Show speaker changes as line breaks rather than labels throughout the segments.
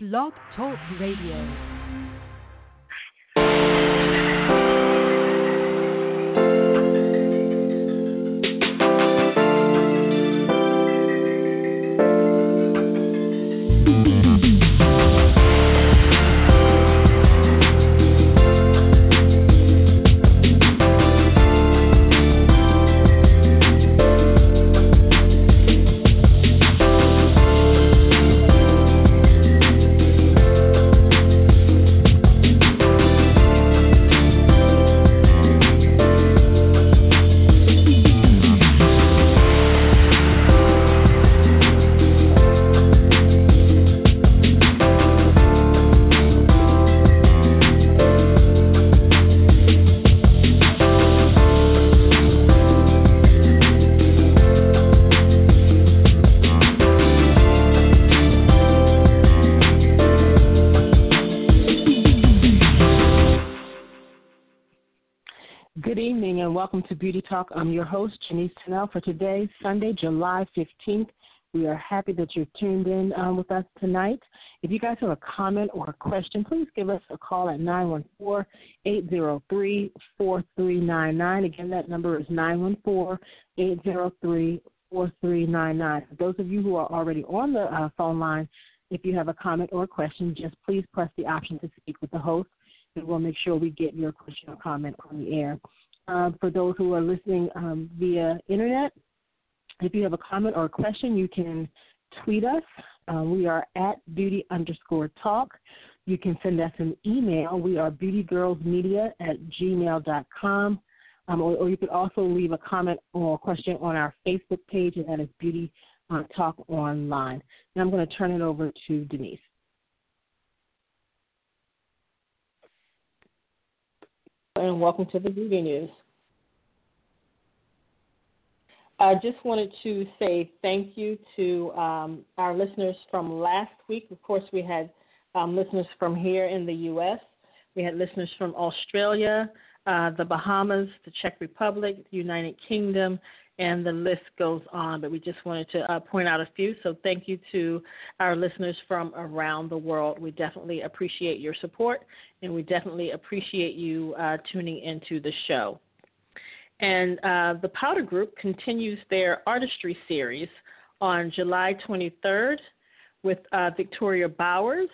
Blog Talk Radio. Beauty Talk. I'm your host, Janice Tunnell, for today, Sunday, July 15th. We are happy that you're tuned in um, with us tonight. If you guys have a comment or a question, please give us a call at 914 803 4399. Again, that number is 914 803 4399. Those of you who are already on the uh, phone line, if you have a comment or a question, just please press the option to speak with the host, and we'll make sure we get your question or comment on the air. Uh, for those who are listening um, via internet, if you have a comment or a question, you can tweet us. Uh, we are at beauty underscore talk. You can send us an email. We are beautygirlsmedia at gmail.com. Um, or, or, you could also leave a comment or a question on our Facebook page, and that is Beauty uh, Talk Online. Now I'm going to turn it over to Denise. And welcome to the Beauty News. I just wanted to say thank you to um, our listeners from last week. Of course, we had um, listeners from here in the U.S., we had listeners from Australia, uh, the Bahamas, the Czech Republic, the United Kingdom, and the list goes on. But we just wanted to uh, point out a few. So thank you to our listeners from around the world. We definitely appreciate your support, and we definitely appreciate you uh, tuning into the show. And uh, the Powder Group continues their artistry series on July 23rd with uh, Victoria Bowers.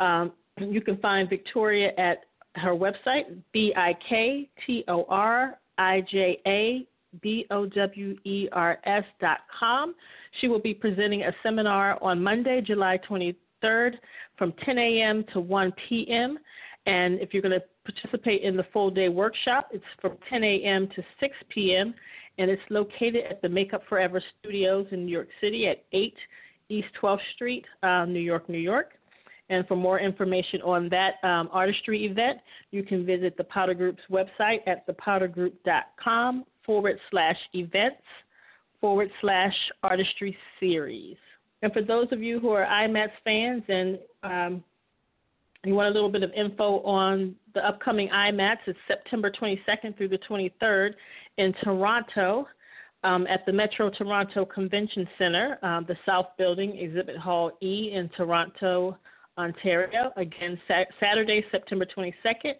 Um, you can find Victoria at her website, B I K T O R I J A B O W E R S dot com. She will be presenting a seminar on Monday, July 23rd from 10 a.m. to 1 p.m. And if you're going to participate in the full day workshop, it's from 10 a.m. to 6 p.m. And it's located at the Makeup Forever Studios in New York City at 8 East 12th Street, uh, New York, New York. And for more information on that um, artistry event, you can visit the Powder Group's website at thepowdergroup.com forward slash events forward slash artistry series. And for those of you who are IMATS fans and um, you want a little bit of info on the upcoming IMATS, it's September 22nd through the 23rd in Toronto. Um, at the Metro Toronto Convention Center, um, the South Building, Exhibit Hall E in Toronto, Ontario. Again, sa- Saturday, September 22nd,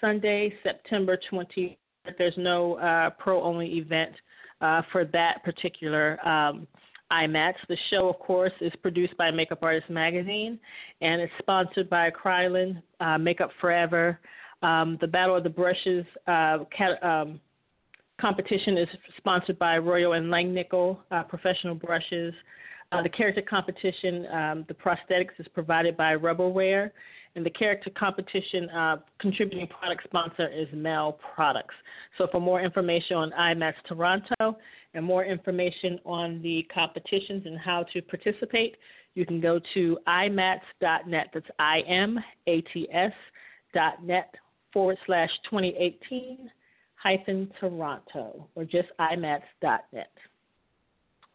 Sunday, September 20th. There's no uh, pro only event uh, for that particular um, IMATS. The show, of course, is produced by Makeup Artist Magazine and it's sponsored by Kryolan, uh, Makeup Forever. Um, the Battle of the Brushes uh, cat, um, competition is sponsored by Royal and Langnickel uh, Professional Brushes. Uh, the character competition, um, the prosthetics is provided by Rubberware, and the character competition uh, contributing product sponsor is Mel Products. So, for more information on IMATS Toronto and more information on the competitions and how to participate, you can go to imats.net. That's I M A T S dot net forward slash 2018 hyphen Toronto or just imats.net.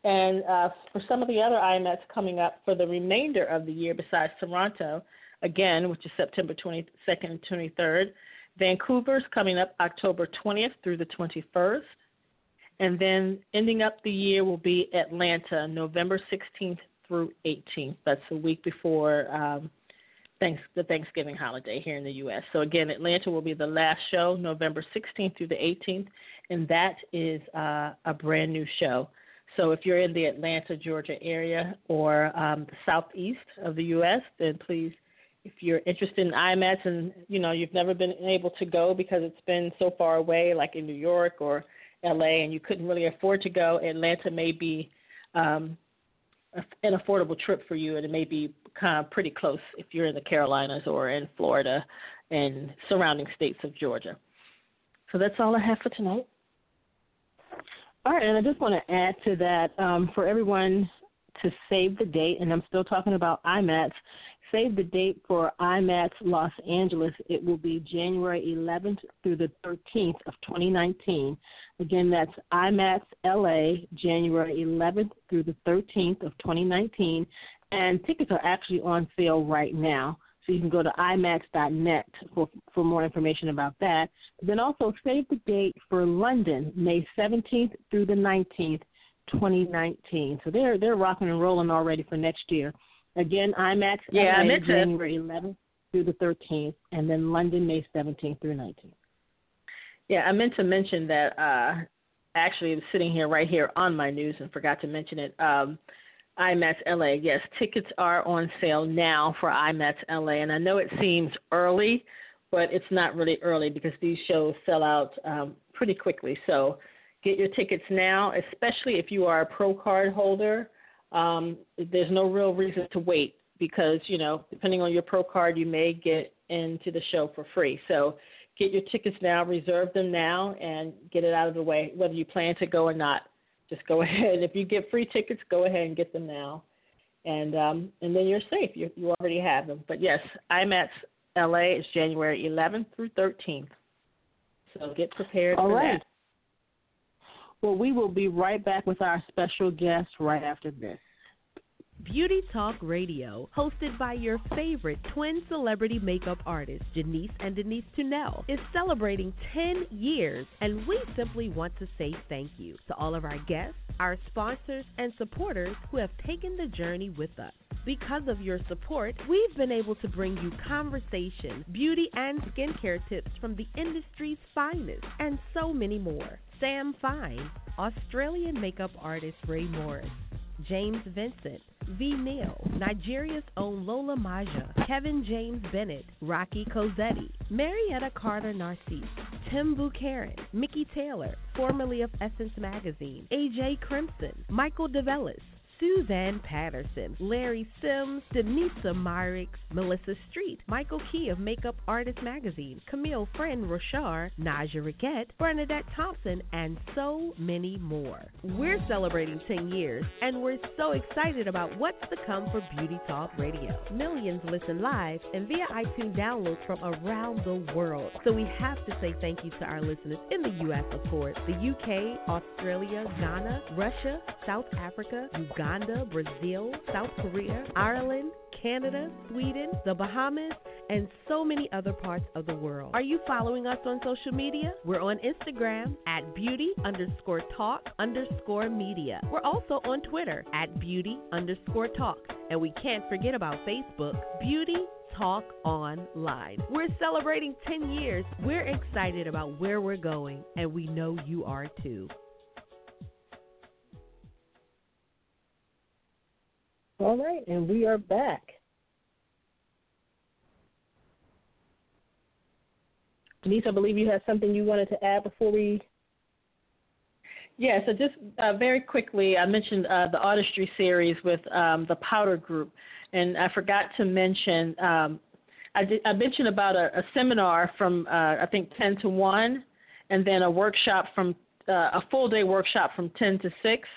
And uh, for some of the other IMATs coming up for the remainder of the year besides Toronto, again, which is September 22nd and 23rd, Vancouver's coming up October 20th through the 21st. And then ending up the year will be Atlanta, November 16th through 18th. That's the week before um, thanks, the Thanksgiving holiday here in the U.S. So again, Atlanta will be the last show, November 16th through the 18th, and that is uh, a brand new show. So if you're in the Atlanta, Georgia area or um, the southeast of the U.S., then please, if you're interested in IMATS and you know you've never been able to go because it's been so far away, like in New York or LA, and you couldn't really afford to go, Atlanta may be um, an affordable trip for you, and it may be kind of pretty close if you're in the Carolinas or in Florida and surrounding states of Georgia. So that's all I have for tonight.
All right, and I just want to add to that um, for everyone to save the date, and I'm still talking about IMATS. Save the date for IMATS Los Angeles. It will be January 11th through the 13th of 2019. Again, that's IMATS LA, January 11th through the 13th of 2019. And tickets are actually on sale right now. So you can go to imats.net for, for more information about that. Then also save the date for London, May 17th through the 19th, 2019. So they're they're rocking and rolling already for next year. Again, IMATS
yeah,
LA, January 11th through the 13th, and then London, May 17th through 19th.
Yeah, I meant to mention that. Uh, actually, I'm sitting here right here on my news and forgot to mention it. Um, IMATS LA. Yes, tickets are on sale now for IMATS LA, and I know it seems early, but it's not really early because these shows sell out um, pretty quickly. So get your tickets now, especially if you are a Pro Card holder. Um, there's no real reason to wait because you know, depending on your Pro Card, you may get into the show for free. So get your tickets now, reserve them now, and get it out of the way, whether you plan to go or not just go ahead. If you get free tickets, go ahead and get them now, and um, and then you're safe. You you already have them. But yes, IMATS LA is January 11th through 13th. So get prepared
All
for
right.
that.
Well, we will be right back with our special guest right after this.
Beauty Talk Radio, hosted by your favorite twin celebrity makeup artists, Janice and Denise Tunnell, is celebrating 10 years, and we simply want to say thank you to all of our guests, our sponsors, and supporters who have taken the journey with us. Because of your support, we've been able to bring you conversation, beauty and skincare tips from the industry's finest, and so many more. Sam Fine, Australian makeup artist Rae Morris, James Vincent, V. Neal, Nigeria's own Lola Maja, Kevin James Bennett, Rocky Cosetti, Marietta Carter Narcisse, Tim Buchanan, Mickey Taylor, formerly of Essence Magazine, AJ Crimson, Michael DeVellis, Suzanne Patterson, Larry Sims, Denisa Myricks, Melissa Street, Michael Key of Makeup Artist Magazine, Camille Friend Rochard, Naja Riquette, Bernadette Thompson, and so many more. We're celebrating 10 years, and we're so excited about what's to come for Beauty Talk Radio. Millions listen live and via iTunes downloads from around the world. So we have to say thank you to our listeners in the U.S., of course, the UK, Australia, Ghana, Russia, South Africa, Uganda. Uganda, Brazil, South Korea, Ireland, Canada, Sweden, the Bahamas, and so many other parts of the world. Are you following us on social media? We're on Instagram at beauty underscore talk underscore media. We're also on Twitter at beauty underscore talk. And we can't forget about Facebook, Beauty Talk Online. We're celebrating 10 years. We're excited about where we're going, and we know you are too.
All right, and we are back. Denise, I believe you had something you wanted to add before we.
Yeah, so just uh, very quickly, I mentioned uh, the artistry series with um, the Powder Group, and I forgot to mention um, I, did, I mentioned about a, a seminar from uh, I think 10 to 1, and then a workshop from uh, a full day workshop from 10 to 6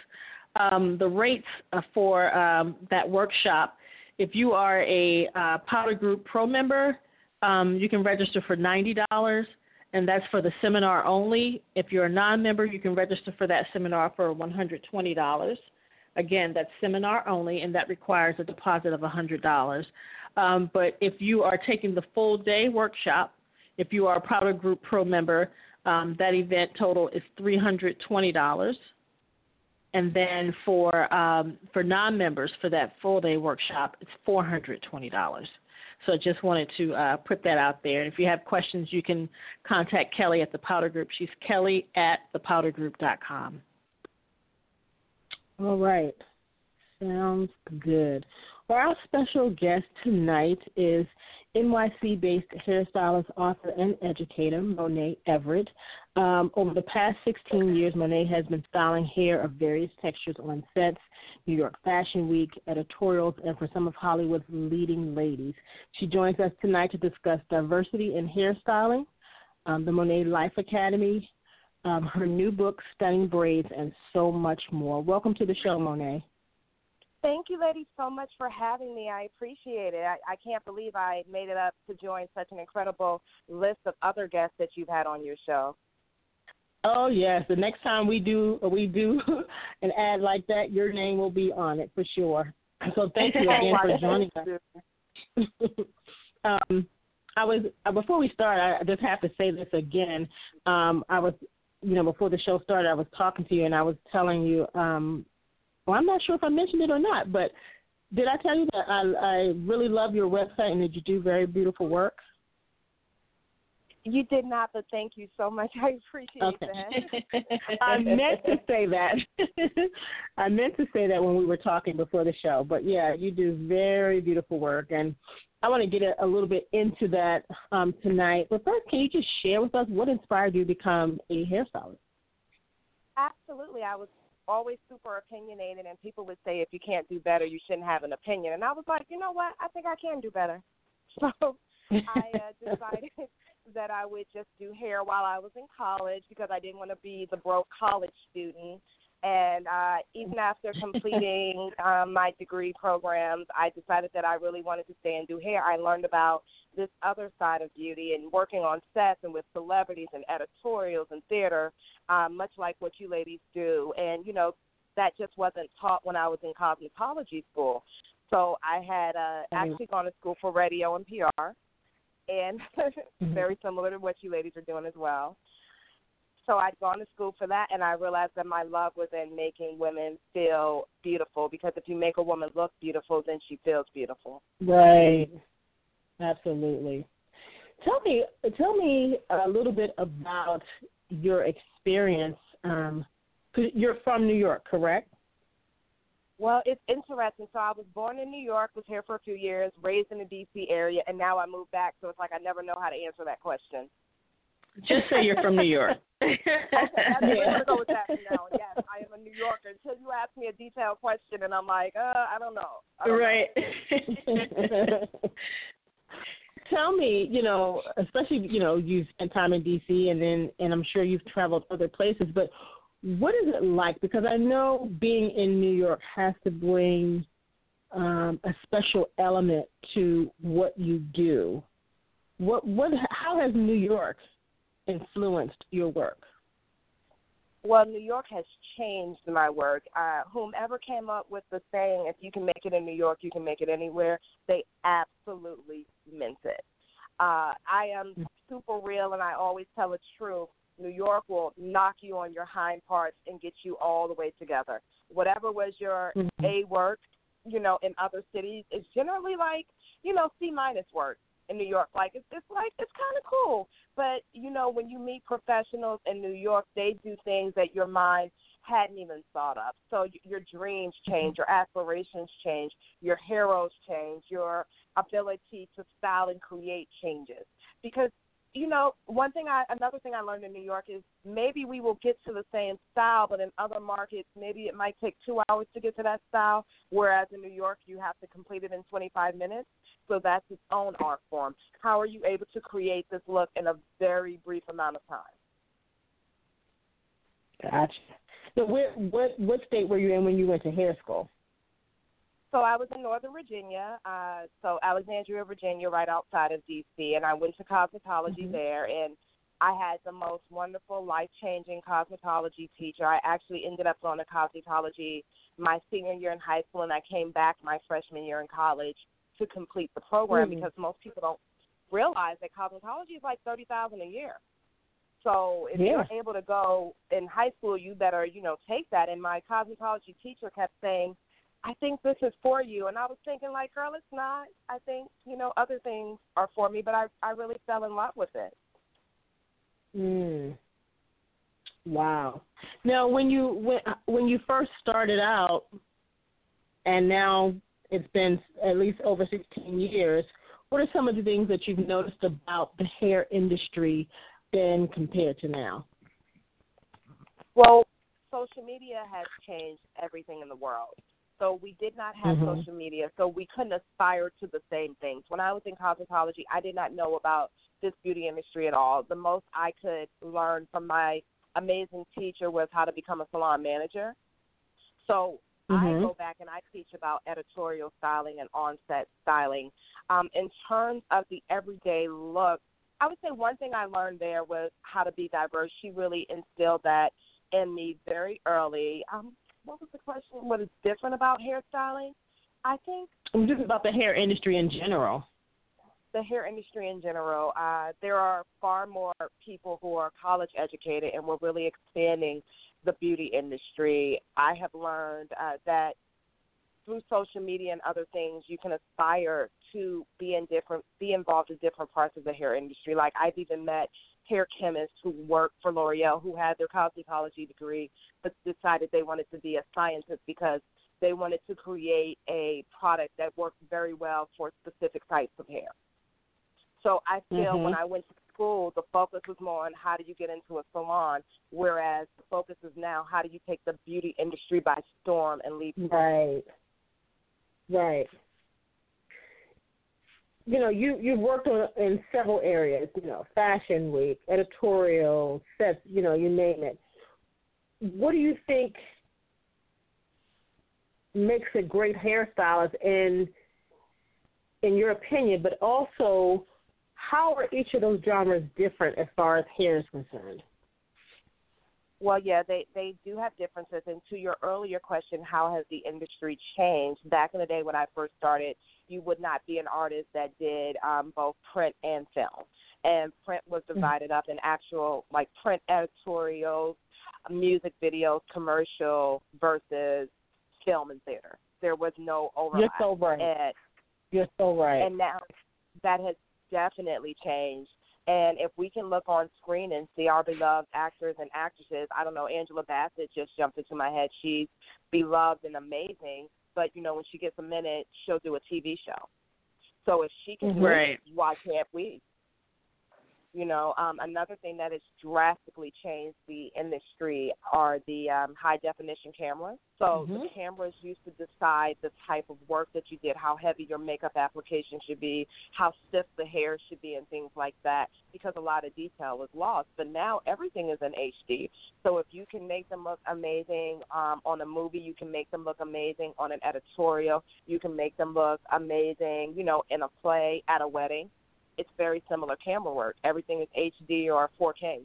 um, the rates uh, for um, that workshop. If you are a uh, Powder Group Pro member, um, you can register for ninety dollars, and that's for the seminar only. If you're a non-member, you can register for that seminar for one hundred twenty dollars. Again, that's seminar only, and that requires a deposit of hundred dollars. Um, but if you are taking the full day workshop, if you are a Powder Group Pro member, um, that event total is three hundred twenty dollars. And then for um, for non-members for that full day workshop, it's four hundred twenty dollars. So I just wanted to uh, put that out there. And if you have questions, you can contact Kelly at the Powder Group. She's Kelly at thepowdergroup.com.
All right. Sounds good. Well, our special guest tonight is NYC based hairstylist, author, and educator Monae Everett. Um, over the past 16 years, Monae has been styling hair of various textures on sets, New York Fashion Week, editorials, and for some of Hollywood's leading ladies. She joins us tonight to discuss diversity in hairstyling, um, the Monae Life Academy, um, her new book, Stunning Braids, and so much more. Welcome to the show, Monae.
Thank you, ladies, so much for having me. I appreciate it. I, I can't believe I made it up to join such an incredible list of other guests that you've had on your show.
Oh yes, the next time we do we do an ad like that, your name will be on it for sure. So thank you again for joining us. um, I was uh, before we start. I just have to say this again. Um, I was, you know, before the show started, I was talking to you and I was telling you um, well, I'm not sure if I mentioned it or not, but did I tell you that I, I really love your website and that you do very beautiful work?
You did not, but thank you so much. I appreciate
okay. that. I meant to say that. I meant to say that when we were talking before the show. But yeah, you do very beautiful work, and I want to get a, a little bit into that um, tonight. But first, can you just share with us what inspired you to become a hairstylist?
Absolutely. I was always super opinionated, and people would say if you can't do better, you shouldn't have an opinion. And I was like, you know what? I think I can do better. So I uh, decided that I would just do hair while I was in college because I didn't want to be the broke college student. And uh, even after completing um, my degree programs, I decided that I really wanted to stay and do hair. I learned about this other side of beauty and working on sets and with celebrities and editorials and theater, um, much like what you ladies do. And, you know, that just wasn't taught when I was in cosmetology school. So I had uh, actually gone to school for radio and PR, and mm-hmm. very similar to what you ladies are doing as well. So I'd gone to school for that, and I realized that my love was in making women feel beautiful. Because if you make a woman look beautiful, then she feels beautiful.
Right. Absolutely. Tell me, tell me a little bit about your experience. Um, you're from New York, correct?
Well, it's interesting. So I was born in New York, was here for a few years, raised in the D.C. area, and now I moved back. So it's like I never know how to answer that question.
Just say you're from New York.
okay, I'm going to go with that for now. Yes, I am a New Yorker. Until you ask me a detailed question, and I'm like, uh, I don't know. I don't
right.
Know.
tell me, you know, especially you know you've spent time in D.C. and then and I'm sure you've traveled other places, but what is it like? Because I know being in New York has to bring um, a special element to what you do. What what how has New York influenced your work?
Well, New York has changed my work. Uh, whomever came up with the saying, if you can make it in New York, you can make it anywhere, they absolutely meant it. Uh, I am mm. super real and I always tell the truth. New York will knock you on your hind parts and get you all the way together. Whatever was your mm-hmm. A work, you know, in other cities, it's generally like, you know, C minus work in New York. Like it's it's like it's kind of cool, but you know when you meet professionals in New York, they do things that your mind hadn't even thought of. So your dreams change, your aspirations change, your heroes change, your ability to style and create changes. Because you know, one thing I another thing I learned in New York is maybe we will get to the same style, but in other markets maybe it might take two hours to get to that style, whereas in New York you have to complete it in 25 minutes. So that's its own art form. How are you able to create this look in a very brief amount of time?
Gotcha. So where what what state were you in when you went to hair school?
So I was in Northern Virginia, uh, so Alexandria, Virginia, right outside of DC, and I went to cosmetology mm-hmm. there, and I had the most wonderful, life-changing cosmetology teacher. I actually ended up going to cosmetology my senior year in high school, and I came back my freshman year in college to complete the program mm-hmm. because most people don't realize that cosmetology is like thirty thousand a year. So if
yeah.
you're able to go in high school, you better, you know, take that. And my cosmetology teacher kept saying, I think this is for you. And I was thinking, like, girl, it's not. I think, you know, other things are for me, but I, I really fell in love with it.
Mm. Wow. Now, when you when when you first started out, and now it's been at least over 16 years, what are some of the things that you've noticed about the hair industry then compared to now?
Well, social media has changed everything in the world. So we did not have
mm-hmm.
social media, so we couldn't aspire to the same things. When I was in cosmetology, I did not know about this beauty industry at all. The most I could learn from my amazing teacher was how to become a salon manager. So
mm-hmm.
I go back and I teach about editorial styling and on-set styling. Um, in terms of the everyday look, I would say one thing I learned there was how to be diverse. She really instilled that in me very early. Um, what was the question? What is different about hairstyling? I think
just about the hair industry in general.
The hair industry in general. Uh, there are far more people who are college educated, and we're really expanding the beauty industry. I have learned uh, that through social media and other things, you can aspire to be in different, be involved in different parts of the hair industry. Like I've even met hair chemists who work for L'Oreal who had their cosmetology degree, but decided they wanted to be a scientist because they wanted to create a product that worked very well for specific types of hair. So I feel
mm-hmm.
when I went to school, the focus was more on how do you get into a salon, whereas the focus is now how do you take the beauty industry by storm and lead.
Right. Right. You know, you you've worked on, in several areas. You know, Fashion Week, editorial, sets. You know, you name it. What do you think makes a great hairstylist in in your opinion, but also how are each of those genres different as far as hair is concerned?
Well, yeah, they they do have differences. And to your earlier question, how has the industry changed? Back in the day when I first started, you would not be an artist that did um, both print and film. And print was mm. divided up in actual like print editorials, music videos, commercial versus film and theater. There was no overlap.
You're so right.
And,
You're so right.
And now that has definitely changed. And if we can look on screen and see our beloved actors and actresses, I don't know, Angela Bassett just jumped into my head. She's beloved and amazing, but you know, when she gets a minute, she'll do a TV show. So if she can do
right.
it, why can't we? You know, um, another thing that has drastically changed the industry are the um, high definition cameras. So
mm-hmm.
the cameras used to decide the type of work that you did, how heavy your makeup application should be, how stiff the hair should be, and things like that, because a lot of detail was lost. But now everything is in HD. So if you can make them look amazing um, on a movie, you can make them look amazing on an editorial, you can make them look amazing, you know, in a play, at a wedding it's very similar camera work. Everything is HD or 4K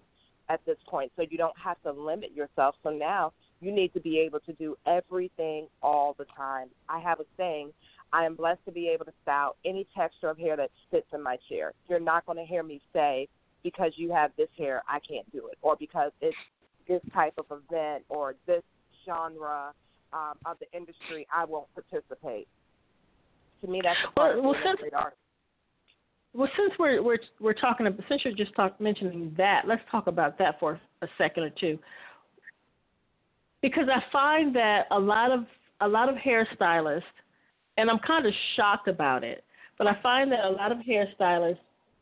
at this point, so you don't have to limit yourself. So now you need to be able to do everything all the time. I have a saying, I am blessed to be able to style any texture of hair that sits in my chair. You're not going to hear me say, because you have this hair, I can't do it, or because it's this type of event or this genre um, of the industry, I won't participate. To me, that's well, well, art.
Well, since we're we're we're talking about since you're just talk, mentioning that, let's talk about that for a second or two. Because I find that a lot of a lot of hairstylists, and I'm kind of shocked about it, but I find that a lot of hairstylists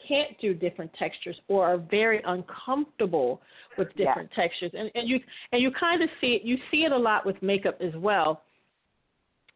can't do different textures or are very uncomfortable with different
yeah.
textures, and and you and you kind of see it. You see it a lot with makeup as well.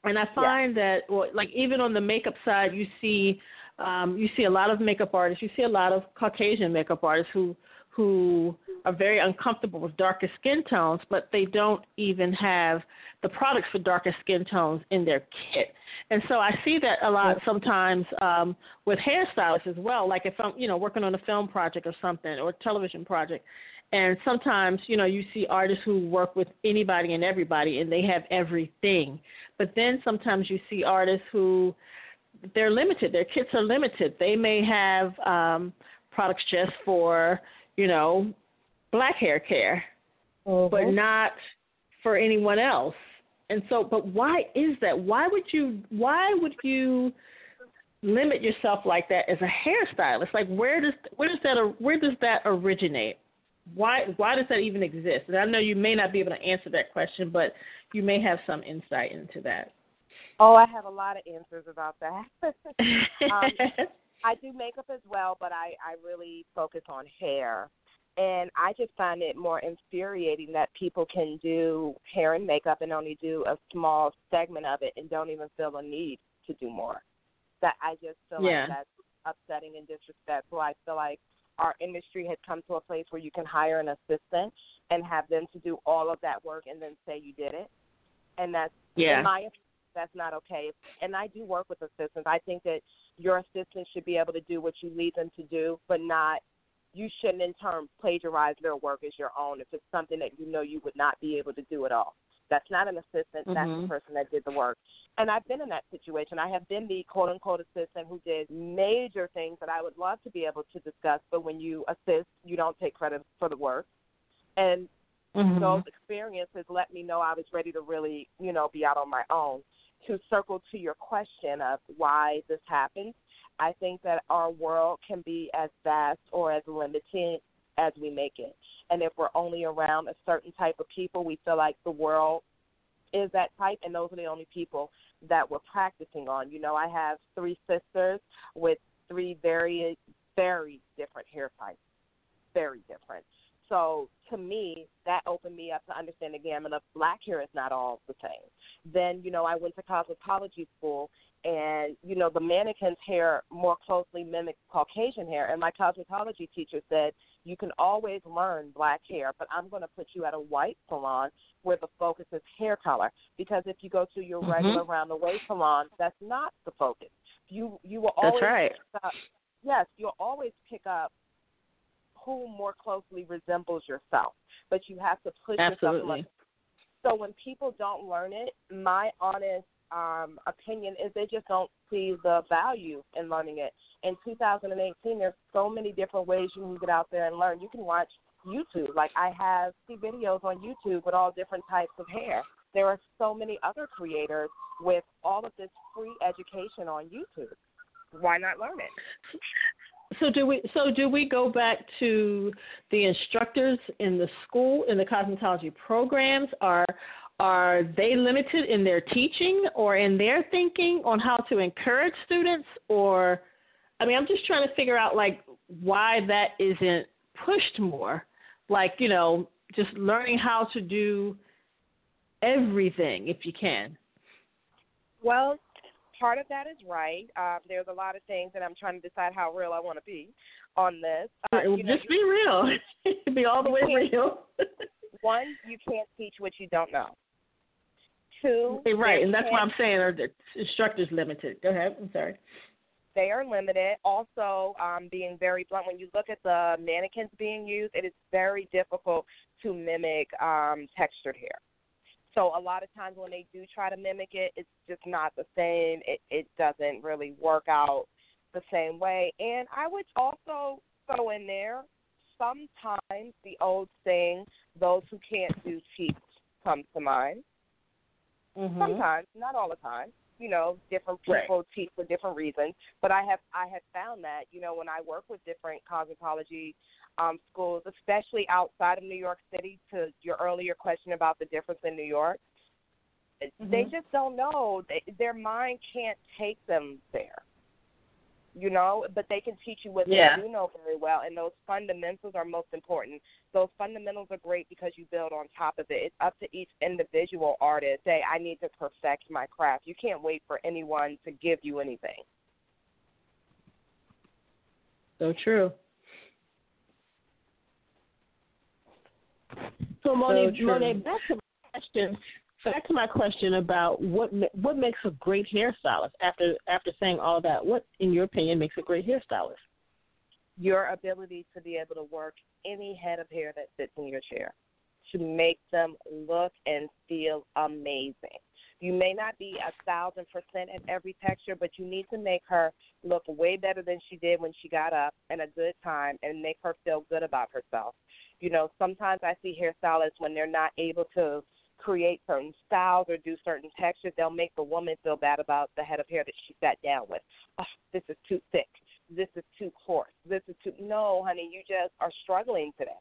And I find yeah. that, well, like even on the makeup side, you see um, you see a lot of makeup artists. You see a lot of Caucasian makeup artists who who are very uncomfortable with darker skin tones, but they don't even have the products for darker skin tones in their kit. And so I see that a lot sometimes um, with hairstylists as well. Like if I'm, you know, working on a film project or something or a television project, and sometimes, you know, you see artists who work with anybody and everybody, and they have everything. But then sometimes you see artists who they're limited. Their kits are limited. They may have um, products just for you know black hair care,
mm-hmm.
but not for anyone else. And so, but why is that? Why would you? Why would you limit yourself like that as a hairstylist? Like, where does where does that where does that originate? Why why does that even exist? And I know you may not be able to answer that question, but you may have some insight into that.
Oh, I have a lot of answers about that. um, I do makeup as well, but I I really focus on hair. And I just find it more infuriating that people can do hair and makeup and only do a small segment of it and don't even feel a need to do more. That I just feel
yeah.
like that's upsetting and disrespectful. I feel like our industry has come to a place where you can hire an assistant and have them to do all of that work and then say you did it. And that's
yeah.
in my that's not okay. And I do work with assistants. I think that your assistant should be able to do what you lead them to do, but not you shouldn't in turn plagiarize their work as your own if it's something that you know you would not be able to do at all. That's not an assistant,
mm-hmm.
that's the mm-hmm. person that did the work. And I've been in that situation. I have been the quote unquote assistant who did major things that I would love to be able to discuss, but when you assist, you don't take credit for the work. And
mm-hmm.
those experiences let me know I was ready to really, you know, be out on my own. To circle to your question of why this happens, I think that our world can be as vast or as limited as we make it. And if we're only around a certain type of people, we feel like the world is that type, and those are the only people that we're practicing on. You know, I have three sisters with three very, very different hair types, very different. So to me, that opened me up to understand the gamut of black hair is not all the same. Then, you know, I went to cosmetology school and you know the mannequin's hair more closely mimics Caucasian hair. And my cosmetology teacher said you can always learn black hair, but I'm going to put you at a white salon where the focus is hair color. Because if you go to your
mm-hmm.
regular round the way salon, that's not the focus. You you will always
that's right.
pick up, yes, you'll always pick up who more closely resembles yourself, but you have to push
Absolutely.
yourself. So when people don't learn it, my honest um, opinion is they just don't see the value in learning it. In 2018, there's so many different ways you can get out there and learn. You can watch YouTube. Like I have see videos on YouTube with all different types of hair. There are so many other creators with all of this free education on YouTube. Why not learn it?
So do we? So do we go back to the instructors in the school in the cosmetology programs? Are are they limited in their teaching or in their thinking on how to encourage students or i mean i'm just trying to figure out like why that isn't pushed more like you know just learning how to do everything if you can
well part of that is right uh, there's a lot of things and i'm trying to decide how real i want to be on this
uh, just know, be real be all the way real
one you can't teach what you don't know Two,
right, and that's why I'm saying are the instructors limited. Go ahead. I'm sorry.
They are limited. Also, um, being very blunt, when you look at the mannequins being used, it is very difficult to mimic um, textured hair. So a lot of times when they do try to mimic it, it's just not the same. It, it doesn't really work out the same way. And I would also throw in there sometimes the old saying, "Those who can't do cheap," comes to mind.
Mm-hmm.
Sometimes, not all the time. You know, different people
right.
teach for different reasons. But I have I have found that you know when I work with different cosmetology um, schools, especially outside of New York City, to your earlier question about the difference in New York,
mm-hmm.
they just don't know. They, their mind can't take them there you know, but they can teach you what
yeah.
they do know very well, and those fundamentals are most important. Those fundamentals are great because you build on top of it. It's up to each individual artist say, I need to perfect my craft. You can't wait for anyone to give you anything.
So true.
So Monae,
so
Monae, back to my question back to my question about what what makes a great hairstylist. After after saying all that, what in your opinion makes a great hairstylist?
Your ability to be able to work any head of hair that sits in your chair, to make them look and feel amazing. You may not be a thousand percent at every texture, but you need to make her look way better than she did when she got up and a good time and make her feel good about herself. You know, sometimes I see hairstylists when they're not able to create certain styles or do certain textures, they'll make the woman feel bad about the head of hair that she sat down with. Oh, this is too thick. This is too coarse. This is too. No, honey, you just are struggling today.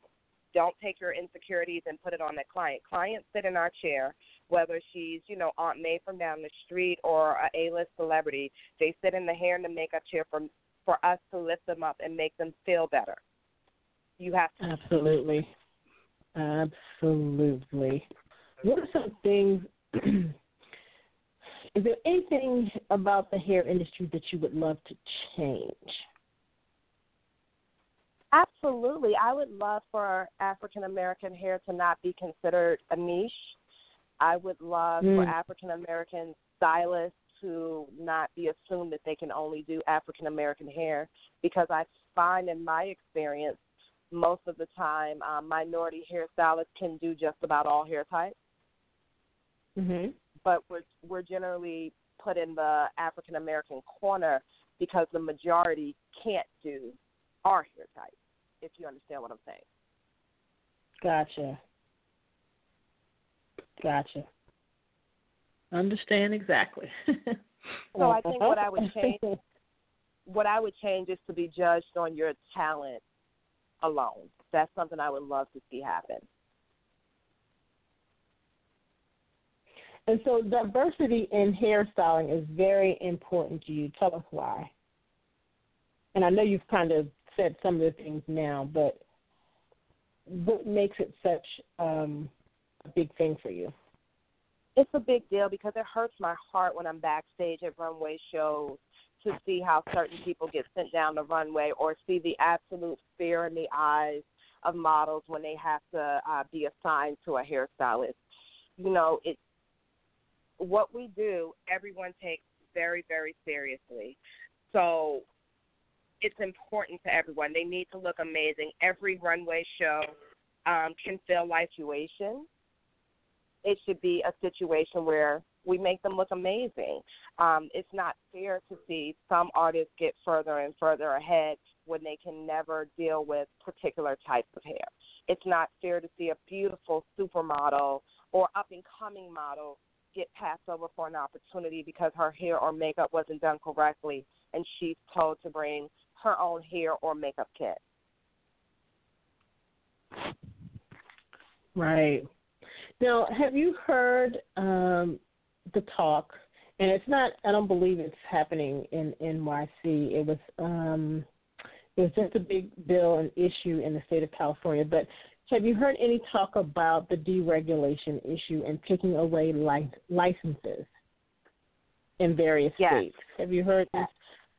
Don't take your insecurities and put it on the client. Clients sit in our chair, whether she's, you know, Aunt May from down the street or a A-list celebrity. They sit in the hair and the makeup chair for for us to lift them up and make them feel better. You have to.
Absolutely. Absolutely. What are some things? is there anything about the hair industry that you would love to change?
Absolutely. I would love for African American hair to not be considered a niche. I would love mm. for African American stylists to not be assumed that they can only do African American hair because I find in my experience most of the time um, minority hairstylists can do just about all hair types.
Mm-hmm.
But we're we're generally put in the African American corner because the majority can't do our hair type. If you understand what I'm saying.
Gotcha. Gotcha.
Understand exactly.
so I think what I would change what I would change is to be judged on your talent alone. That's something I would love to see happen.
And so diversity in hairstyling is very important to you. Tell us why. And I know you've kind of said some of the things now, but what makes it such um, a big thing for you?
It's a big deal because it hurts my heart when I'm backstage at runway shows to see how certain people get sent down the runway or see the absolute fear in the eyes of models when they have to uh, be assigned to a hairstylist. You know, it what we do, everyone takes very, very seriously. So it's important to everyone. They need to look amazing. Every runway show um, can feel like situation. It should be a situation where we make them look amazing. Um, it's not fair to see some artists get further and further ahead when they can never deal with particular types of hair. It's not fair to see a beautiful supermodel or up and coming model get passed over for an opportunity because her hair or makeup wasn't done correctly and she's told to bring her own hair or makeup kit.
Right. Now, have you heard um, the talk? And it's not. I don't believe it's happening in NYC. It was. Um, it was just a big bill and issue in the state of California. But have you heard any talk about the deregulation issue and taking away licenses in various
yes.
states? Have you heard
yes.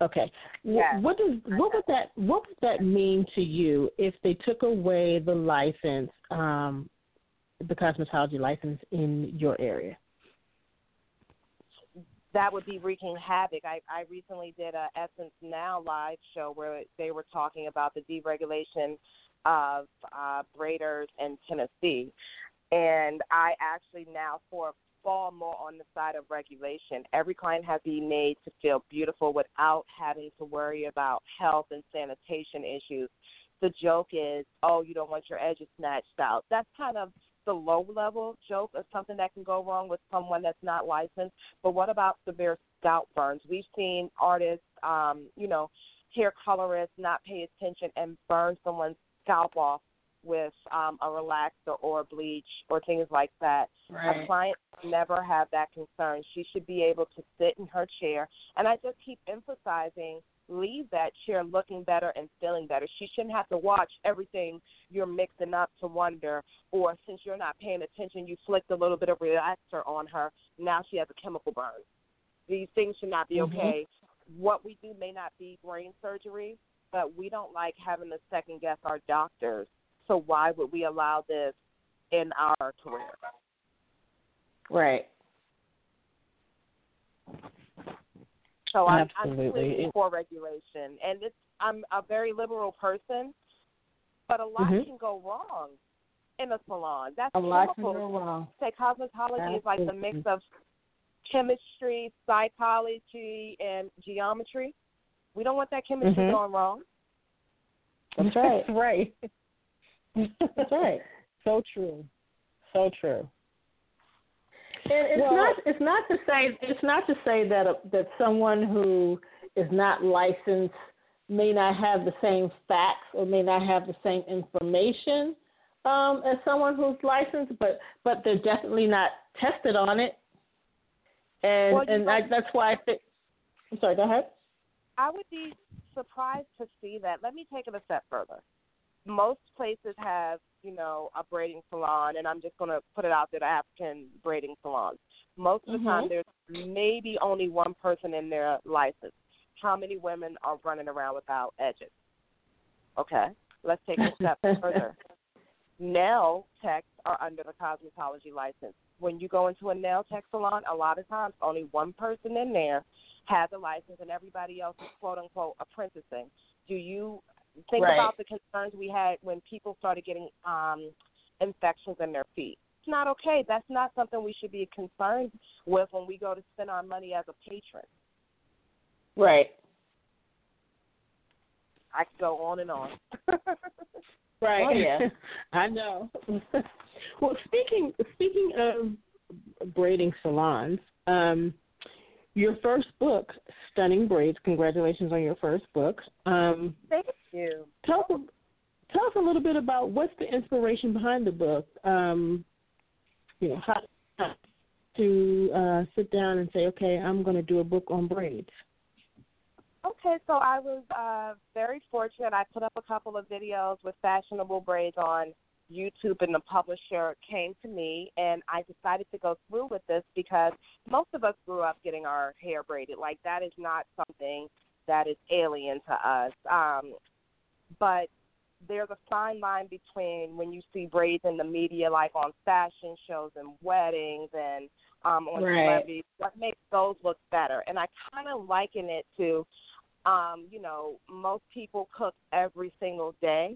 Okay.
Yes.
What does what would that what would that mean to you if they took away the license, um, the cosmetology license in your area?
That would be wreaking havoc. I, I recently did a Essence Now live show where they were talking about the deregulation of uh, braiders in Tennessee. And I actually now, for fall more on the side of regulation. Every client has to be made to feel beautiful without having to worry about health and sanitation issues. The joke is, oh, you don't want your edges snatched out. That's kind of the low level joke of something that can go wrong with someone that's not licensed. But what about severe scalp burns? We've seen artists, um, you know, hair colorists not pay attention and burn someone's scalp off with um, a relaxer or bleach or things like that.
Right.
A client never have that concern. She should be able to sit in her chair, and I just keep emphasizing leave that chair looking better and feeling better. She shouldn't have to watch everything you're mixing up to wonder, or since you're not paying attention, you flicked a little bit of relaxer on her. Now she has a chemical burn. These things should not be
mm-hmm.
okay. What we do may not be brain surgery, but we don't like having to second guess our doctors. So why would we allow this in our career?
Right.
So
I'm,
Absolutely. I'm for regulation, and it's I'm a very liberal person, but a lot
mm-hmm.
can go wrong in a salon. That's
a lot can go wrong.
Say cosmetology Absolutely. is like the mix of chemistry, psychology, and geometry. We don't want that chemistry
mm-hmm.
going wrong.
That's right. right.
That's right.
so true. So true.
And it's
well,
not it's not to say it's not to say that a, that someone who is not licensed may not have the same facts or may not have the same information um, as someone who's licensed, but but they're definitely not tested on it, and
well,
and I, that's why I think. I'm sorry. Go ahead.
I would be surprised to see that. Let me take it a step further. Most places have, you know, a braiding salon, and I'm just going to put it out there: the African braiding salons. Most of the
mm-hmm.
time, there's maybe only one person in their license. How many women are running around without edges? Okay, let's take a step further nail techs are under the cosmetology license. When you go into a nail tech salon, a lot of times only one person in there has a license and everybody else is quote unquote apprenticing. Do you think
right.
about the concerns we had when people started getting um infections in their feet? It's not okay. That's not something we should be concerned with when we go to spend our money as a patron.
Right.
I could go on and on.
Right.
Oh, yeah.
I know. well, speaking speaking of braiding salons, um, your first book, Stunning Braids. Congratulations on your first book. Um,
Thank you.
Tell us, tell us a little bit about what's the inspiration behind the book. Um, you know, how, how to uh, sit down and say, okay, I'm going to do a book on braids.
Okay, so I was uh, very fortunate. I put up a couple of videos with fashionable braids on YouTube, and the publisher came to me, and I decided to go through with this because most of us grew up getting our hair braided. Like that is not something that is alien to us. Um, but there's a fine line between when you see braids in the media, like on fashion shows and weddings and um, on
right.
celebrities, what makes those look better. And I kind of liken it to um, you know, most people cook every single day,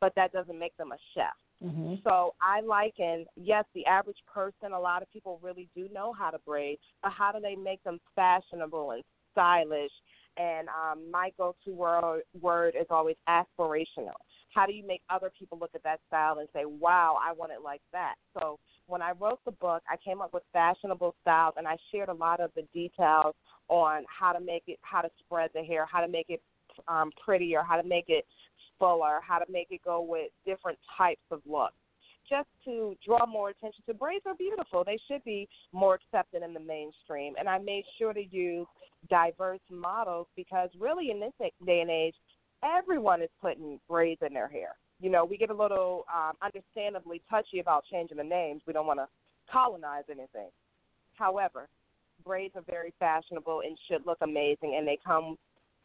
but that doesn't make them a chef.
Mm-hmm.
So I liken, yes, the average person, a lot of people really do know how to braid, but how do they make them fashionable and stylish? And um, my go to word, word is always aspirational. How do you make other people look at that style and say, wow, I want it like that? So when I wrote the book, I came up with fashionable styles and I shared a lot of the details on how to make it, how to spread the hair, how to make it um, prettier, how to make it fuller, how to make it go with different types of looks. Just to draw more attention to braids are beautiful. They should be more accepted in the mainstream. And I made sure to use diverse models because really in this day and age, everyone is putting braids in their hair. You know, we get a little um, understandably touchy about changing the names. We don't want to colonize anything. However, braids are very fashionable and should look amazing, and they come.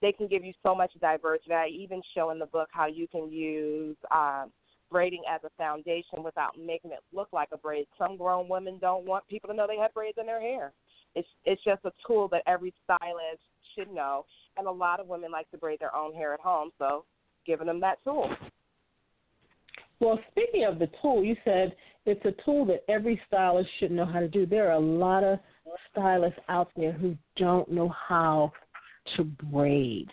They can give you so much diversity. I even show in the book how you can use um, braiding as a foundation without making it look like a braid. Some grown women don't want people to know they have braids in their hair. It's it's just a tool that every stylist should know, and a lot of women like to braid their own hair at home, so giving them that tool.
Well, speaking of the tool, you said it's a tool that every stylist should know how to do. There are a lot of stylists out there who don't know how to braid.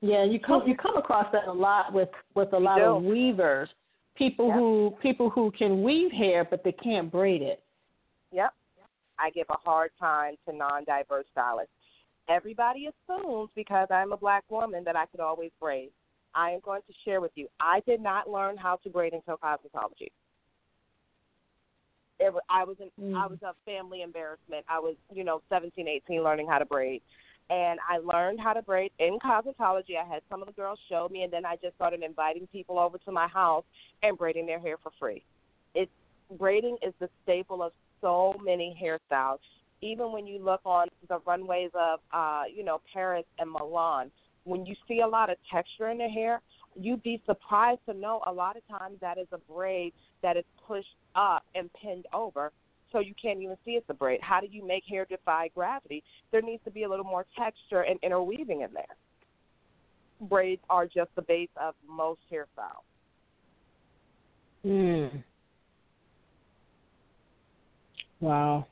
Yeah, you come you come across that a lot with with a lot of weavers. People
yep.
who people who can weave hair but they can't braid it.
Yep. I give a hard time to non-diverse stylists. Everybody assumes because I'm a black woman that I could always braid. I am going to share with you. I did not learn how to braid until cosmetology it I was an, mm. I was a family embarrassment. I was, you know, 17, 18 learning how to braid. And I learned how to braid in cosmetology. I had some of the girls show me and then I just started inviting people over to my house and braiding their hair for free. It's braiding is the staple of so many hairstyles. Even when you look on the runways of uh, you know, Paris and Milan, when you see a lot of texture in the hair, you'd be surprised to know a lot of times that is a braid that is pushed up and pinned over so you can't even see it's a braid. How do you make hair defy gravity? There needs to be a little more texture and interweaving in there. Braids are just the base of most hairstyles.
Hmm. Wow.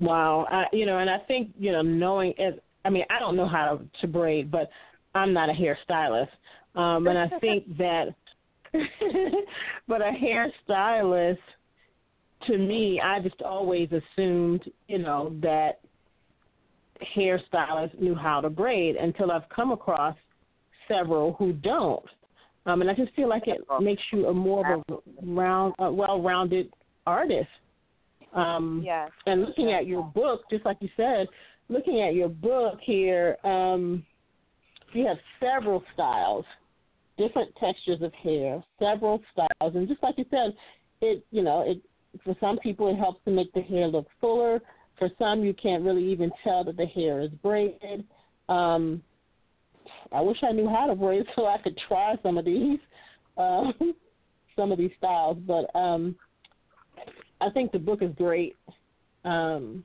Wow. I, you know, and I think you know, knowing as I mean, I don't know how to, to braid, but I'm not a hairstylist, um, and I think that, but a hairstylist, to me, I just always assumed, you know, that hairstylists knew how to braid until I've come across several who don't. Um, and I just feel like it makes you a more of a round, a well-rounded artist. Um,
yes.
And looking at your book, just like you said, looking at your book here, um, you have several styles, different textures of hair, several styles, and just like you said, it you know it for some people it helps to make the hair look fuller. For some, you can't really even tell that the hair is braided. Um, I wish I knew how to braid so I could try some of these, um, some of these styles. But um, I think the book is great. Um,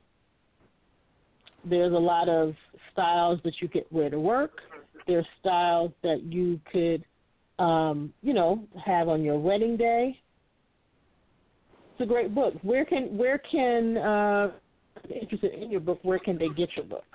there's a lot of styles that you could wear to work. There's styles that you could, um, you know, have on your wedding day. It's a great book. Where can where can uh, interested in your book? Where can they get your book?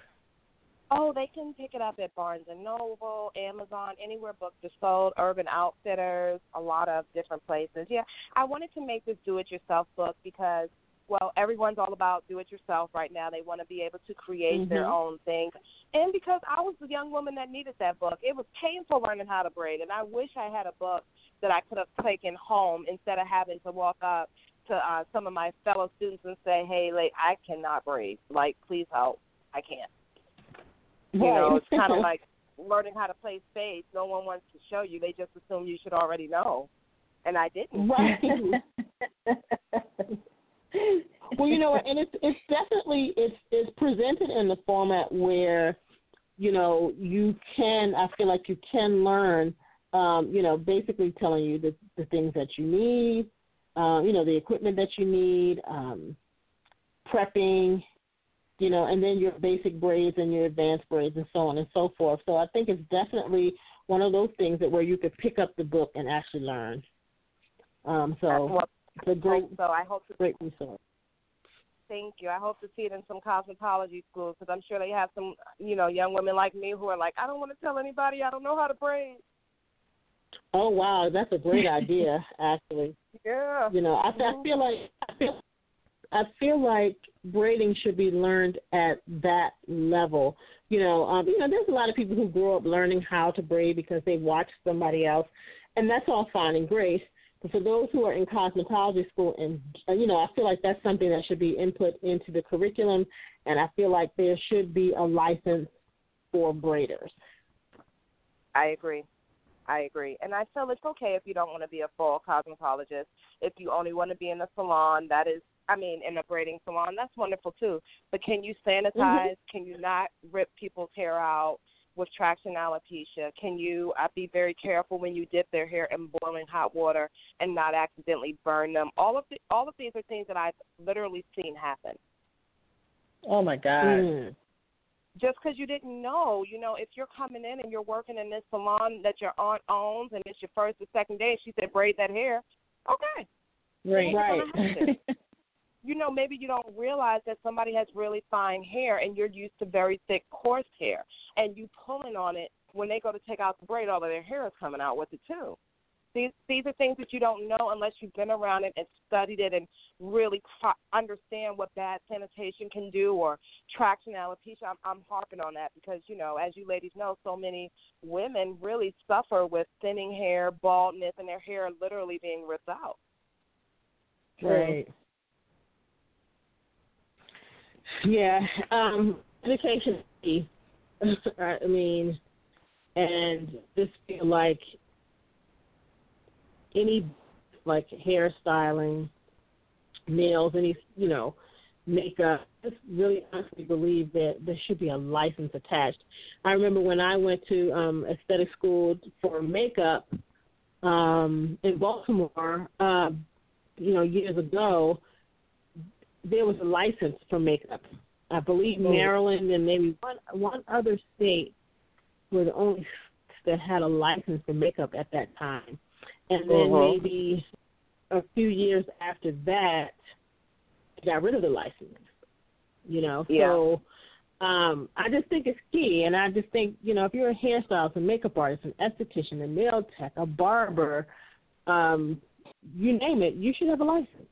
Oh, they can pick it up at Barnes and Noble, Amazon, anywhere books are sold, Urban Outfitters, a lot of different places. Yeah, I wanted to make this do-it-yourself book because well, everyone's all about do it yourself right now. They want to be able to create
mm-hmm.
their own thing. And because I was the young woman that needed that book, it was painful learning how to braid. And I wish I had a book that I could have taken home instead of having to walk up to uh, some of my fellow students and say, hey, like, I cannot braid. Like, please help. I can't. You know, it's kind of like learning how to play spades. No one wants to show you. They just assume you should already know. And I didn't.
Right. well, you know, and it's it's definitely it's it's presented in the format where, you know, you can. I feel like you can learn. Um, you know, basically telling you the the things that you need. Uh, you know, the equipment that you need. Um, prepping. You know, and then your basic braids and your advanced braids and so on and so forth. So I think it's definitely one of those things that where you could pick up the book and actually learn. Um, so a great,
so I hope to,
great resource.
Thank you. I hope to see it in some cosmetology schools because I'm sure they have some, you know, young women like me who are like, I don't want to tell anybody. I don't know how to braid.
Oh wow, that's a great idea, actually.
Yeah.
You know, I, I feel like I feel, I feel like braiding should be learned at that level. You know, um, you know, there's a lot of people who grow up learning how to braid because they watched somebody else, and that's all fine and great. But for those who are in cosmetology school, and uh, you know, I feel like that's something that should be input into the curriculum, and I feel like there should be a license for braiders.
I agree. I agree. And I feel it's okay if you don't want to be a full cosmetologist. If you only want to be in a salon, that is, I mean, in a braiding salon, that's wonderful too. But can you sanitize? Mm-hmm. Can you not rip people's hair out? With traction alopecia? Can you uh, be very careful when you dip their hair in boiling hot water and not accidentally burn them? All of the, all of these are things that I've literally seen happen.
Oh my God.
Mm.
Just because you didn't know, you know, if you're coming in and you're working in this salon that your aunt owns and it's your first or second day, and she said braid that hair, okay,
right, right.
you know, maybe you don't realize that somebody has really fine hair and you're used to very thick, coarse hair, and you pulling on it when they go to take out the braid, all of their hair is coming out with it too. These these are things that you don't know unless you've been around it and studied it and really understand what bad sanitation can do or traction alopecia. I'm, I'm harping on that because you know, as you ladies know, so many women really suffer with thinning hair, baldness, and their hair literally being ripped out.
Right. Yeah, um, education. I mean, and just feel like any like hairstyling, nails, any you know, makeup. Just really honestly believe that there should be a license attached. I remember when I went to um, aesthetic school for makeup um, in Baltimore, uh, you know, years ago there was a license for makeup. I believe oh. Maryland and maybe one one other state were the only that had a license for makeup at that time. And then uh-huh. maybe a few years after that, got rid of the license. You know,
yeah.
so Um, I just think it's key, and I just think you know if you're a hairstylist, a makeup artist, an esthetician, a nail tech, a barber, um, you name it, you should have a license.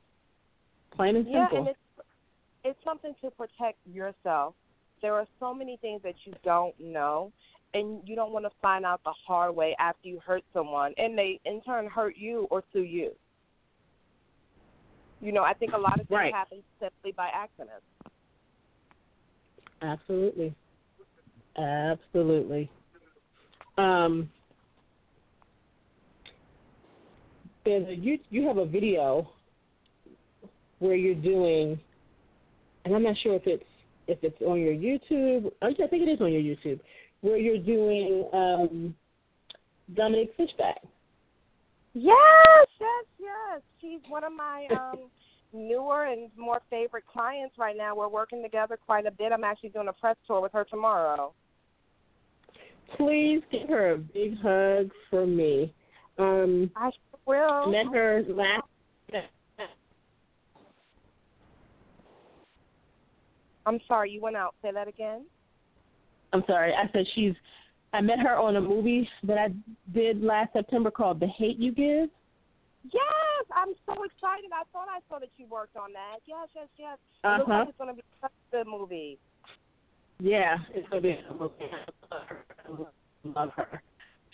Plain and
Yeah,
simple.
and it's it's something to protect yourself. There are so many things that you don't know, and you don't want to find out the hard way after you hurt someone, and they in turn hurt you or sue you. You know, I think a lot of things
Right.
happen simply by accident.
Absolutely. Absolutely. Um, there's a, you you have a video where you're doing, and I'm not sure if it's if it's on your YouTube. I think it is on your YouTube, where you're doing um, Dominique Fishback.
Yes, yes, yes. She's one of my um newer and more favorite clients right now. We're working together quite a bit. I'm actually doing a press tour with her tomorrow.
Please give her a big hug for me. Um,
I will.
met her last
I'm sorry, you went out. Say that again.
I'm sorry. I said she's. I met her on a movie that I did last September called The Hate You Give.
Yes, I'm so excited. I thought I saw that you worked on that. Yes, yes, yes. It
Uh
looks like it's going to be such a good movie.
Yeah, it's gonna be a movie. I love her. I love her.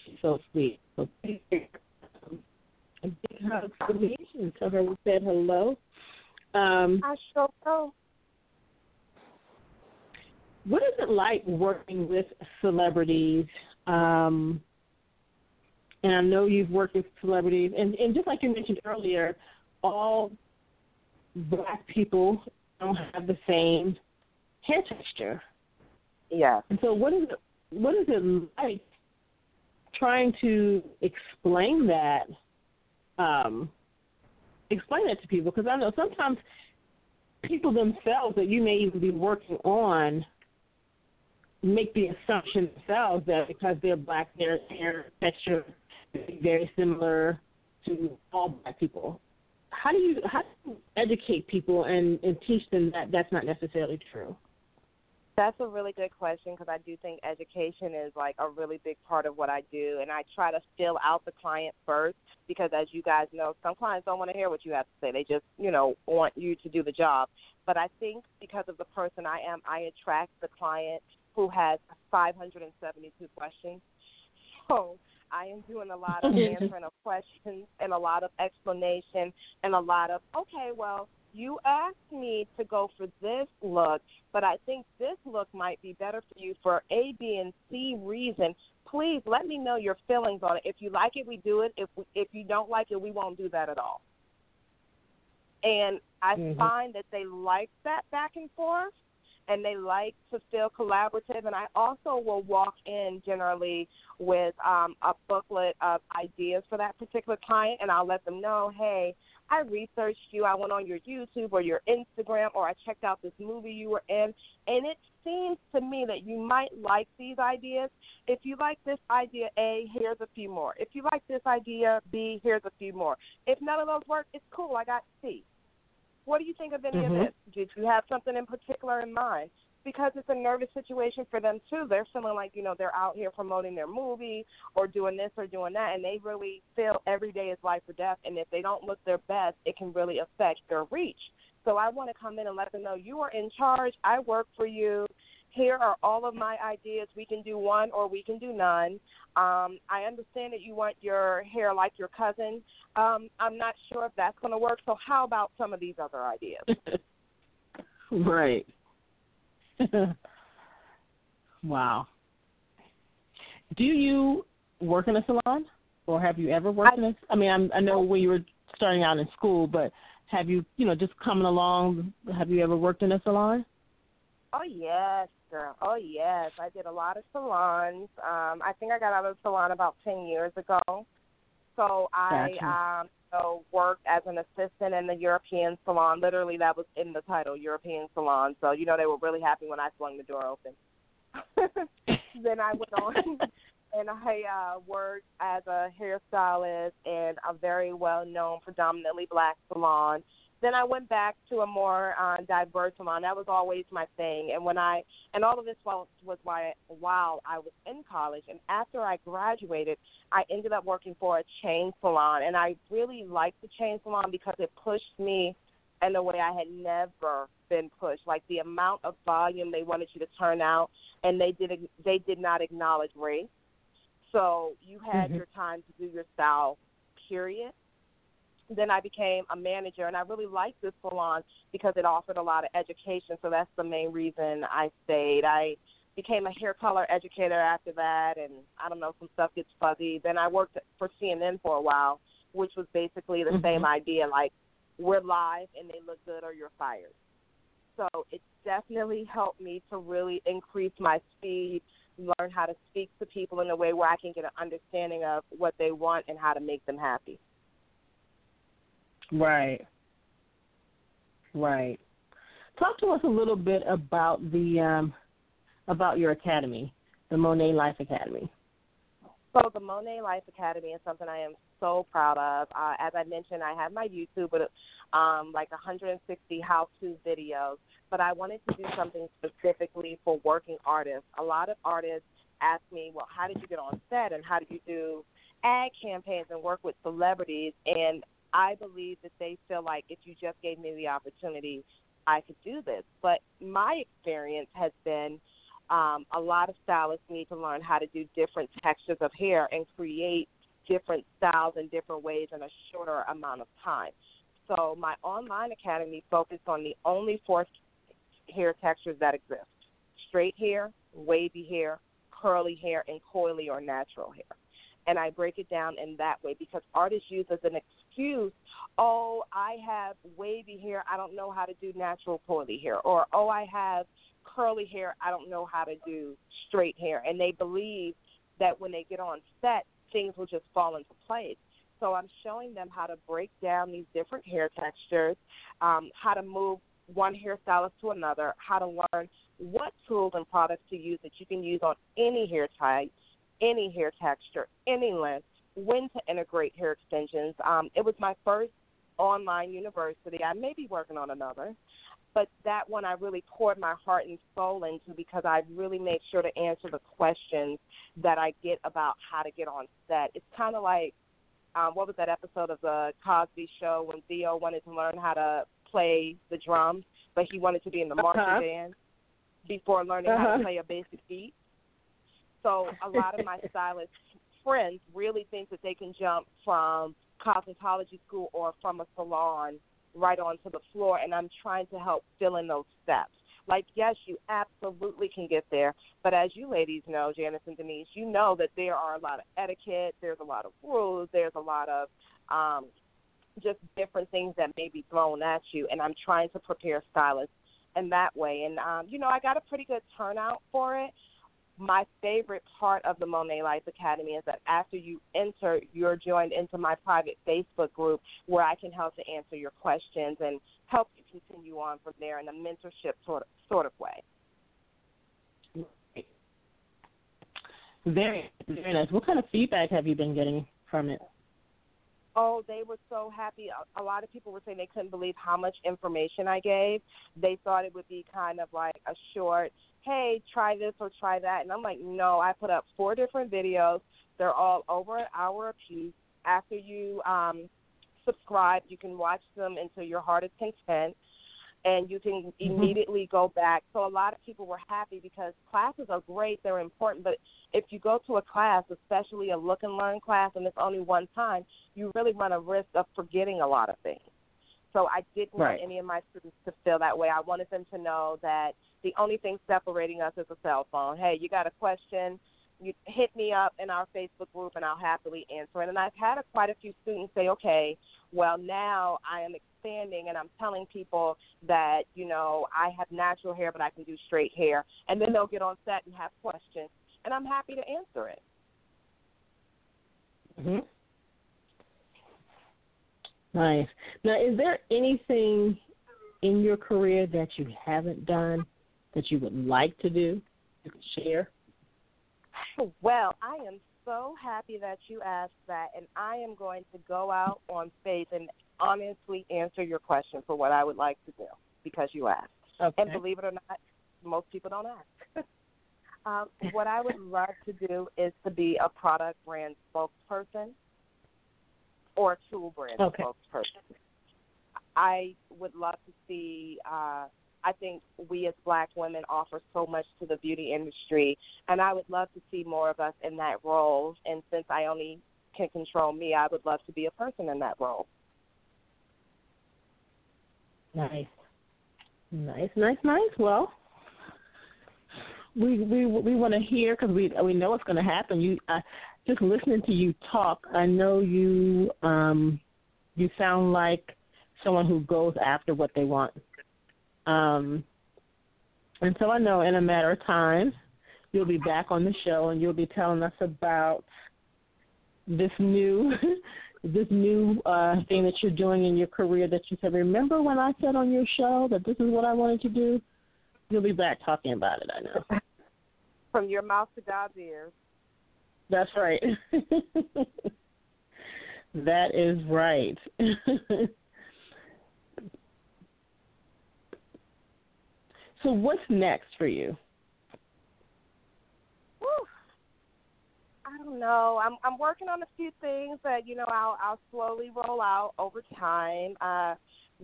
She's so sweet. So please give her a big hug for me and tell her we said hello. Um,
I sure will.
What is it like working with celebrities? Um, and I know you've worked with celebrities, and, and just like you mentioned earlier, all black people don't have the same hair texture.
Yeah.
And so, what is it? What is it like trying to explain that? Um, explain that to people because I know sometimes people themselves that you may even be working on make the assumption themselves that because they're black, their hair texture is very similar to all black people. How do you how do you educate people and, and teach them that that's not necessarily true?
That's a really good question because I do think education is like a really big part of what I do, and I try to fill out the client first because, as you guys know, some clients don't want to hear what you have to say. They just, you know, want you to do the job. But I think because of the person I am, I attract the client who has 572 questions. So I am doing a lot of answering of questions and a lot of explanation and a lot of, okay, well, you asked me to go for this look, but I think this look might be better for you for A, B, and C reason. Please let me know your feelings on it. If you like it, we do it. If we, if you don't like it, we won't do that at all. And I
Mhm.
find that they like that back and forth and they like to feel collaborative. And I also will walk in generally with um, a booklet of ideas for that particular client, and I'll let them know, hey, I researched you. I went on your YouTube or your Instagram, or I checked out this movie you were in, and it seems to me that you might like these ideas. If you like this idea A, here's a few more. If you like this idea B, here's a few more. If none of those work, it's cool. I got C. What do you think of any
Mhm.
of this? Did you have something in particular in mind? Because it's a nervous situation for them too. They're feeling like, you know, they're out here promoting their movie or doing this or doing that and they really feel every day is life or death and if they don't look their best it can really affect their reach. So I want to come in and let them know you are in charge. I work for you. Here are all of my ideas. We can do one or we can do none. Um, I understand that you want your hair like your cousin. Um, I'm not sure if that's going to work. So how about some of these other ideas?
right. wow. Do you work in a salon, or have you ever worked in a? I mean, I'm, I know when you were starting out in school, but have you, you know, just coming along? Have you ever worked in a salon?
Oh yes, girl. Oh yes, I did a lot of salons. Um, I think I got out of the salon about ten years ago. So I
Gotcha.
um, so worked as an assistant in the European salon. Literally, that was in the title, European salon. So you know they were really happy when I swung the door open. then I went on and I uh, worked as a hairstylist in a very well known, predominantly black salon. Then I went back to a more uh, diverse salon. That was always my thing. And when I and all of this was was why while I was in college. And after I graduated, I ended up working for a chain salon. And I really liked the chain salon because it pushed me in a way I had never been pushed. Like the amount of volume they wanted you to turn out, and they did they did not acknowledge race. So you had
mm-hmm.
your time to do your style. Period then I became a manager, and I really liked this salon because it offered a lot of education. So that's the main reason I stayed. I became a hair color educator after that, and I don't know, some stuff gets fuzzy. Then I worked for CNN for a while, which was basically the mm-hmm. same idea like we're live and they look good or you're fired. So it definitely helped me to really increase my speed, learn how to speak to people in a way where I can get an understanding of what they want and how to make them happy.
Right. Right. Talk to us a little bit about the um, about your academy, the Monae Life Academy.
So the Monae Life Academy is something I am so proud of. Uh, as I mentioned, I have my YouTube with um, like 160 how-to videos, but I wanted to do something specifically for working artists. A lot of artists ask me, "Well, how did you get on set, and how did you do ad campaigns and work with celebrities?" And I believe that they feel like if you just gave me the opportunity, I could do this. But my experience has been um, a lot of stylists need to learn how to do different textures of hair and create different styles in different ways in a shorter amount of time. So my online academy focused on the only four hair textures that exist: straight hair, wavy hair, curly hair, and coily or natural hair. And I break it down in that way because artists use as an excuse, oh, I have wavy hair, I don't know how to do natural curly hair, or oh, I have curly hair, I don't know how to do straight hair. And they believe that when they get on set, things will just fall into place. So I'm showing them how to break down these different hair textures, um, how to move one hairstylist to another, how to learn what tools and products to use that you can use on any hair type, any hair texture, any length, when to integrate hair extensions. Um, it was my first online university. I may be working on another, but that one I really poured my heart and soul into because I really made sure to answer the questions that I get about how to get on set. It's kind of like um, what was that episode of the Cosby Show when Theo wanted to learn how to play the drums, but he wanted to be in the marching uh-huh. band before learning uh-huh. how to uh-huh. play a basic beat. So a lot of my stylist friends really think that they can jump from cosmetology school or from a salon right onto the floor, and I'm trying to help fill in those steps. Like, yes, you absolutely can get there, but as you ladies know, Janice and Denise, you know that there are a lot of etiquette, there's a lot of rules, there's a lot of um, just different things that may be thrown at you, and I'm trying to prepare stylists in that way. And um, you know, I got a pretty good turnout for it my favorite part of the Monae Life Academy is that after you enter, you're joined into my private Facebook group where I can help to answer your questions and help you continue on from there in a mentorship sort of, sort of way.
Very, very nice. What kind of feedback have you been getting from it?
Oh, they were so happy. A, a lot of people were saying they couldn't believe how much information I gave. They thought it would be kind of like a short hey, try this or try that. And I'm like, no, I put up four different videos. They're all over an hour apiece. After you um, subscribe, you can watch them until your heart is content and you can mm-hmm. immediately go back. So a lot of people were happy because classes are great, they're important, but if you go to a class, especially a look and learn class and it's only one time, you really run a risk of forgetting a lot of things. So I didn't right. want any of my students to feel that way. I wanted them to know that the only thing separating us is a cell phone. Hey, you got a question? You hit me up in our Facebook group, and I'll happily answer it. And I've had a, quite a few students say, okay, well now I am expanding, and I'm telling people that you know I have natural hair, but I can do straight hair, and then they'll get on set and have questions, and I'm happy to answer it.
Mhm. Nice. Now, is there anything in your career that you haven't done that you would like to do? You could share.
Well, I am so happy that you asked that, and I am going to go out on faith and honestly answer your question for what I would like to do because you asked.
Okay.
And believe it or not, most people don't ask. um, what I would love to do is to be a product brand spokesperson or a tool brand
okay.
spokesperson. I would love to see. Uh, I think we as Black women offer so much to the beauty industry, and I would love to see more of us in that role. And since I only can control me, I would love to be a person in that role.
Nice, nice, nice, nice. Well, we we we want to hear because we we know what's going to happen. You uh, just listening to you talk, I know you um you sound like someone who goes after what they want. Um, and so I know in a matter of time you'll be back on the show and you'll be telling us about this new this new uh, thing that you're doing in your career that you said, remember when I said on your show that this is what I wanted to do? You'll be back talking about it, I know.
From your mouth to God's ears.
That's right. that is right. So what's next for you?
I don't know. I'm I'm working on a few things that you know I'll I'll slowly roll out over time. Uh,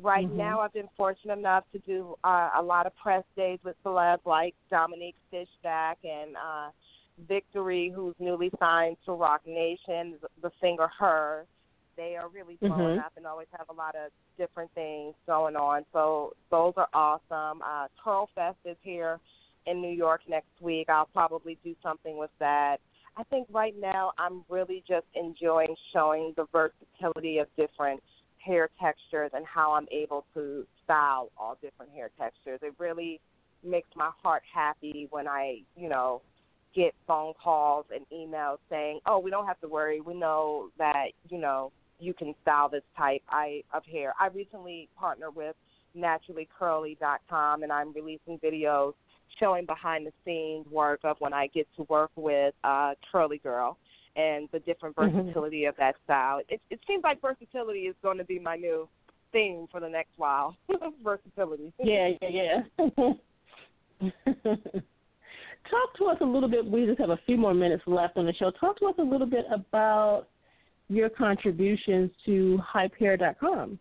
right
mm-hmm.
now, I've been fortunate enough to do uh, a lot of press days with celebs like Dominique Fishback and uh, Victory, who's newly signed to Roc Nation, the singer Her. They are really blowing
mm-hmm.
up and always have a lot of different things going on. So those are awesome. Uh, Curl Fest is here in New York next week. I'll probably do something with that. I think right now I'm really just enjoying showing the versatility of different hair textures and how I'm able to style all different hair textures. It really makes my heart happy when I, you know, get phone calls and emails saying, "Oh, we don't have to worry. We know that, you know, you can style this type I of hair." I recently partnered with naturallycurly.com and I'm releasing videos showing behind the scenes work of when I get to work with uh, Curly Girl and the different
Mm-hmm.
versatility mm-hmm. of that style. It, it seems like versatility is going to be my new theme for the next while. versatility.
Yeah, yeah, yeah. Talk to us a little bit. We just have a few more minutes left on the show. Talk to us a little bit about your contributions to HypeHair.com.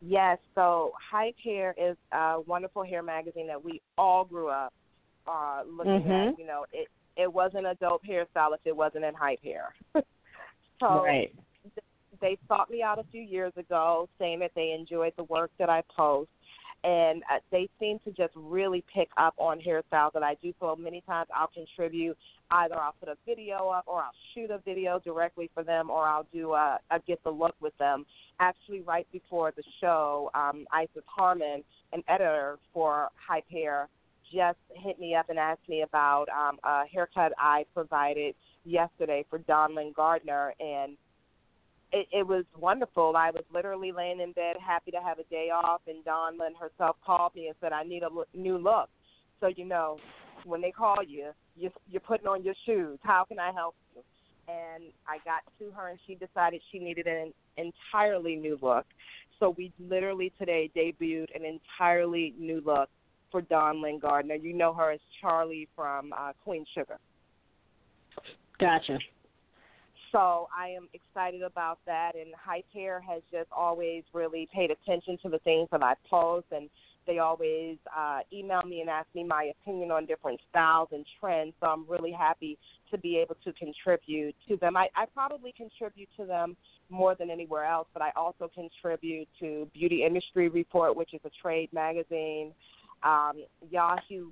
Yes, so Hype Hair is a wonderful hair magazine that we all grew up uh, looking
mm-hmm.
at. You know, it it wasn't a dope hairstyle if it wasn't in Hype Hair. so
right.
they sought me out a few years ago, saying that they enjoyed the work that I post, and uh, they seem to just really pick up on hairstyles that I do. So many times I'll contribute. Either I'll put a video up, or I'll shoot a video directly for them, or I'll do a, a get the look with them. Actually, right before the show, um, Isis Harmon, an editor for Hype Hair, just hit me up and asked me about um, a haircut I provided yesterday for Dawn-Lyen Gardner, and it, it was wonderful. I was literally laying in bed, happy to have a day off, and Dawn-Lyen herself called me and said, "I need a lo- new look." So you know, when they call you, you you're putting on your shoes. How can I help you? And I got to her, and she decided she needed an entirely new look. So we literally today debuted an entirely new look for Dawn-Lyen Gardner. You know her as Charlie from uh, Queen Sugar.
Gotcha.
So I am excited about that, and Hype Hair has just always really paid attention to the things that I post, and they always uh, email me and ask me my opinion on different styles and trends. So I'm really happy to be able to contribute to them. I, I probably contribute to them more than anywhere else, but I also contribute to Beauty Industry Report, which is a trade magazine, um, Yahoo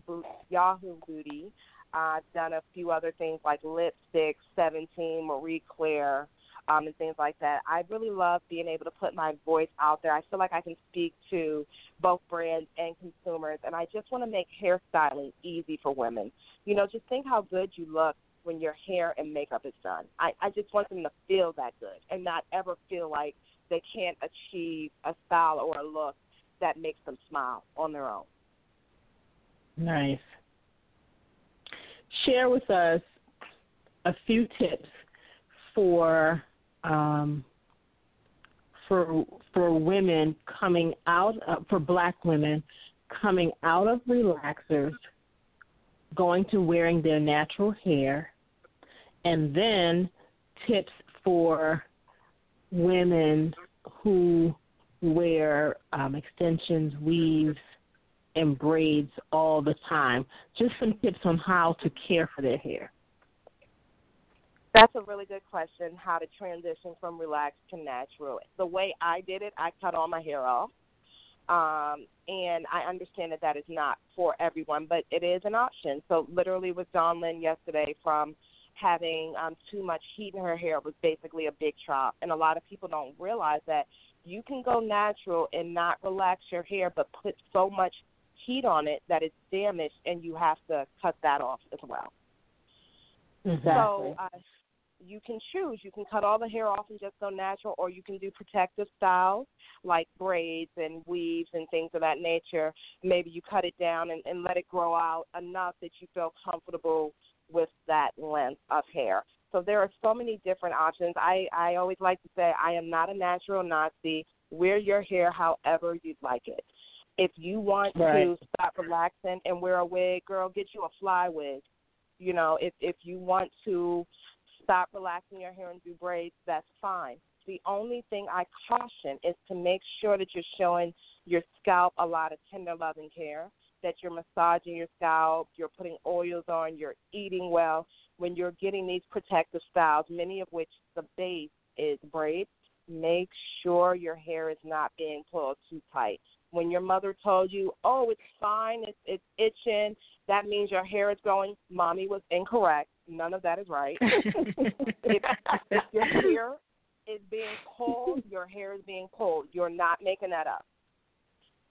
Yahoo Beauty. I've done a few other things like lipstick, 17, Marie Claire, um, and things like that. I really love being able to put my voice out there. I feel like I can speak to both brands and consumers, and I just want to make hairstyling easy for women. You know, just think how good you look when your hair and makeup is done. I, I just want them to feel that good and not ever feel like they can't achieve a style or a look that makes them smile on their own.
Nice. Share with us a few tips for um, for for women coming out uh, for black women coming out of relaxers going to wearing their natural hair and then tips for women who wear um, extensions, weaves, and braids all the time. Just some tips on how to care for their hair.
That's a really good question. How to transition from relaxed to natural. The way I did it, I cut all my hair off. Um, and I understand that that is not for everyone, but it is an option. So, literally, with Dawn-Lyen yesterday, from having um, too much heat in her hair was basically a big chop. And a lot of people don't realize that you can go natural and not relax your hair, but put so much heat on it that it's damaged, and you have to cut that off as well.
Exactly.
So uh, you can choose. You can cut all the hair off and just go natural, or you can do protective styles like braids and weaves and things of that nature. Maybe you cut it down and, and let it grow out enough that you feel comfortable with that length of hair. So there are so many different options. I, I always like to say I am not a natural Nazi. Wear your hair however you'd like it. If you want
right.
to stop relaxing and wear a wig, girl, get you a fly wig. You know, if if you want to stop relaxing your hair and do braids, that's fine. The only thing I caution is to make sure that you're showing your scalp a lot of tender loving care, that you're massaging your scalp, you're putting oils on, you're eating well. When you're getting these protective styles, many of which the base is braids, make sure your hair is not being pulled too tight. When your mother told you, "Oh, it's fine, it's it's itching," that means your hair is growing. Mommy was incorrect. None of that is right. if, if your hair is being pulled, your hair is being pulled. You're not making that up.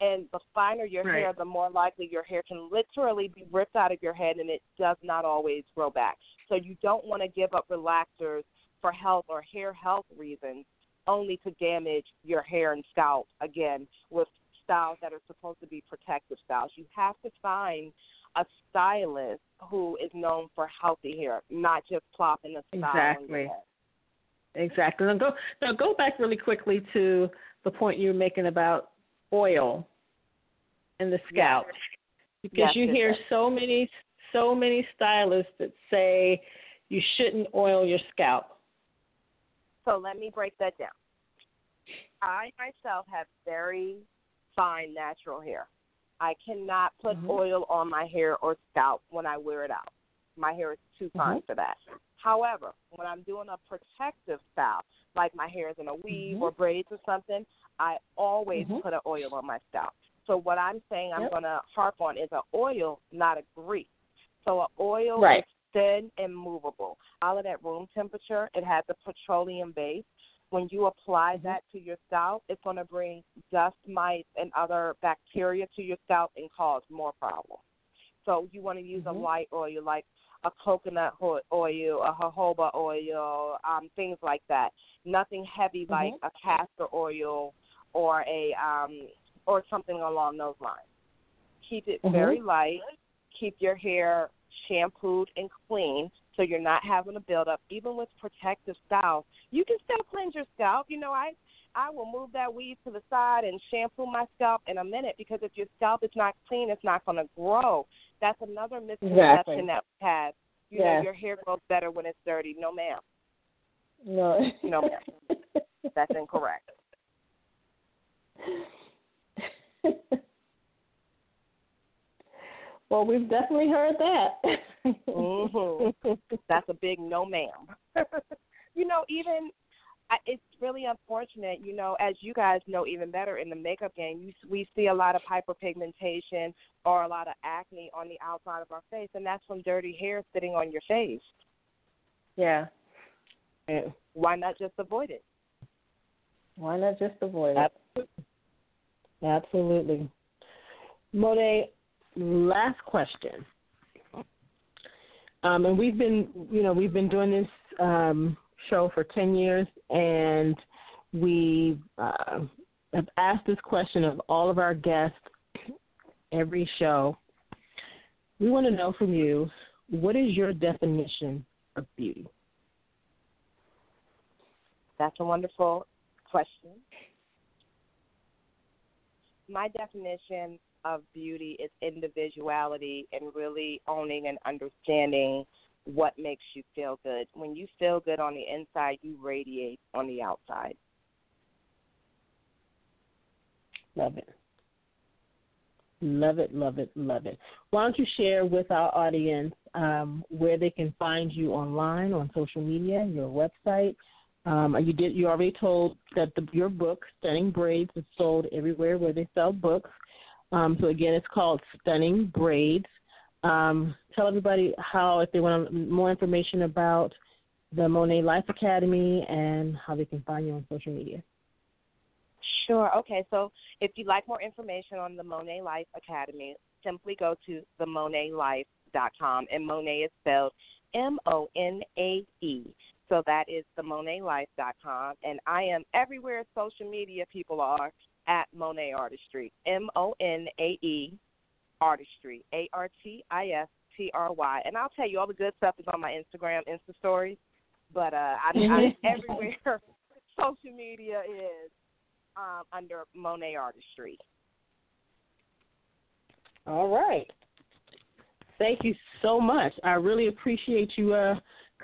And the finer your
right.
hair, the more likely your hair can literally be ripped out of your head, and it does not always grow back. So you don't want to give up relaxers for health or hair health reasons, only to damage your hair and scalp again with styles that are supposed to be protective styles. You have to find a stylist who is known for healthy hair, not just plopping a style
exactly. Exactly. Now go now go back really quickly to the point you were making about oil in the scalp.
Yes.
Because
yes,
you hear
yes.
so many so many stylists that say you shouldn't oil your scalp.
So let me break that down. I myself have very fine natural hair. I cannot put
mm-hmm.
oil on my hair or scalp when I wear it out. My hair is too fine
mm-hmm.
for that. However, when I'm doing a protective style, like my hair is in a weave
mm-hmm.
or braids or something, I always
Mhm.
put an oil on my scalp. So what I'm saying I'm going to harp on is an oil, not a grease. So an oil
Right.
is thin and movable. All of that room temperature, it has a petroleum base. When you apply
Mhm.
that to your scalp, it's going to bring dust mites and other bacteria to your scalp and cause more problems. So you want to use
Mhm.
a light oil like a coconut oil, a jojoba oil, um, things like that. Nothing heavy like
Mhm.
a castor oil or a um, or something along those lines. Keep it
Mhm.
very light. Keep your hair shampooed and clean so you're not having a buildup. Even with protective styles, you can still cleanse your scalp. You know, I I will move that weave to the side and shampoo my scalp in a minute because if your scalp is not clean, it's not going to grow. That's another misconception
Exactly.
that we have. You
Yes.
know, your hair grows better when it's dirty. No, ma'am.
No.
No, ma'am. That's incorrect.
well, we've definitely heard that.
Mhm. That's a big no, ma'am. you know, even I, it's really unfortunate. You know, as you guys know even better in the makeup game, you, we see a lot of hyperpigmentation or a lot of acne on the outside of our face, and that's from dirty hair sitting on your face.
yeah.
Why not just avoid it?
Why not just avoid it? Absolutely. Monae, last question. Um, and we've been, you know, we've been doing this um, show for ten years, and we uh, have asked this question of all of our guests every show. We want to know from you, what is your definition of beauty?
That's a wonderful question. My definition of beauty is individuality and really owning and understanding what makes you feel good. When you feel good on the inside, you radiate on the outside.
Love it. Love it, love it, love it. Why don't you share with our audience um, where they can find you online, on social media, your website? Um, you did. You already told that the, your book, Stunning Braids, is sold everywhere where they sell books. Um, so again, it's called Stunning Braids. Um, tell everybody how, if they want more information about the Monae Life Academy and how they can find you on social media.
Sure. Okay. So if you'd like more information on the Monae Life Academy, simply go to themonaelife.com. And Monae is spelled M O N A E. So that is themonaelife.com. And I am everywhere social media people are at Monae Artistry. M O N A E Artistry. A R T I S T R Y. And I'll tell you, all the good stuff is on my Instagram, Insta stories. But uh, I'm, I'm everywhere social media is um, under Monae Artistry.
All right. Thank you so much. I really appreciate you uh,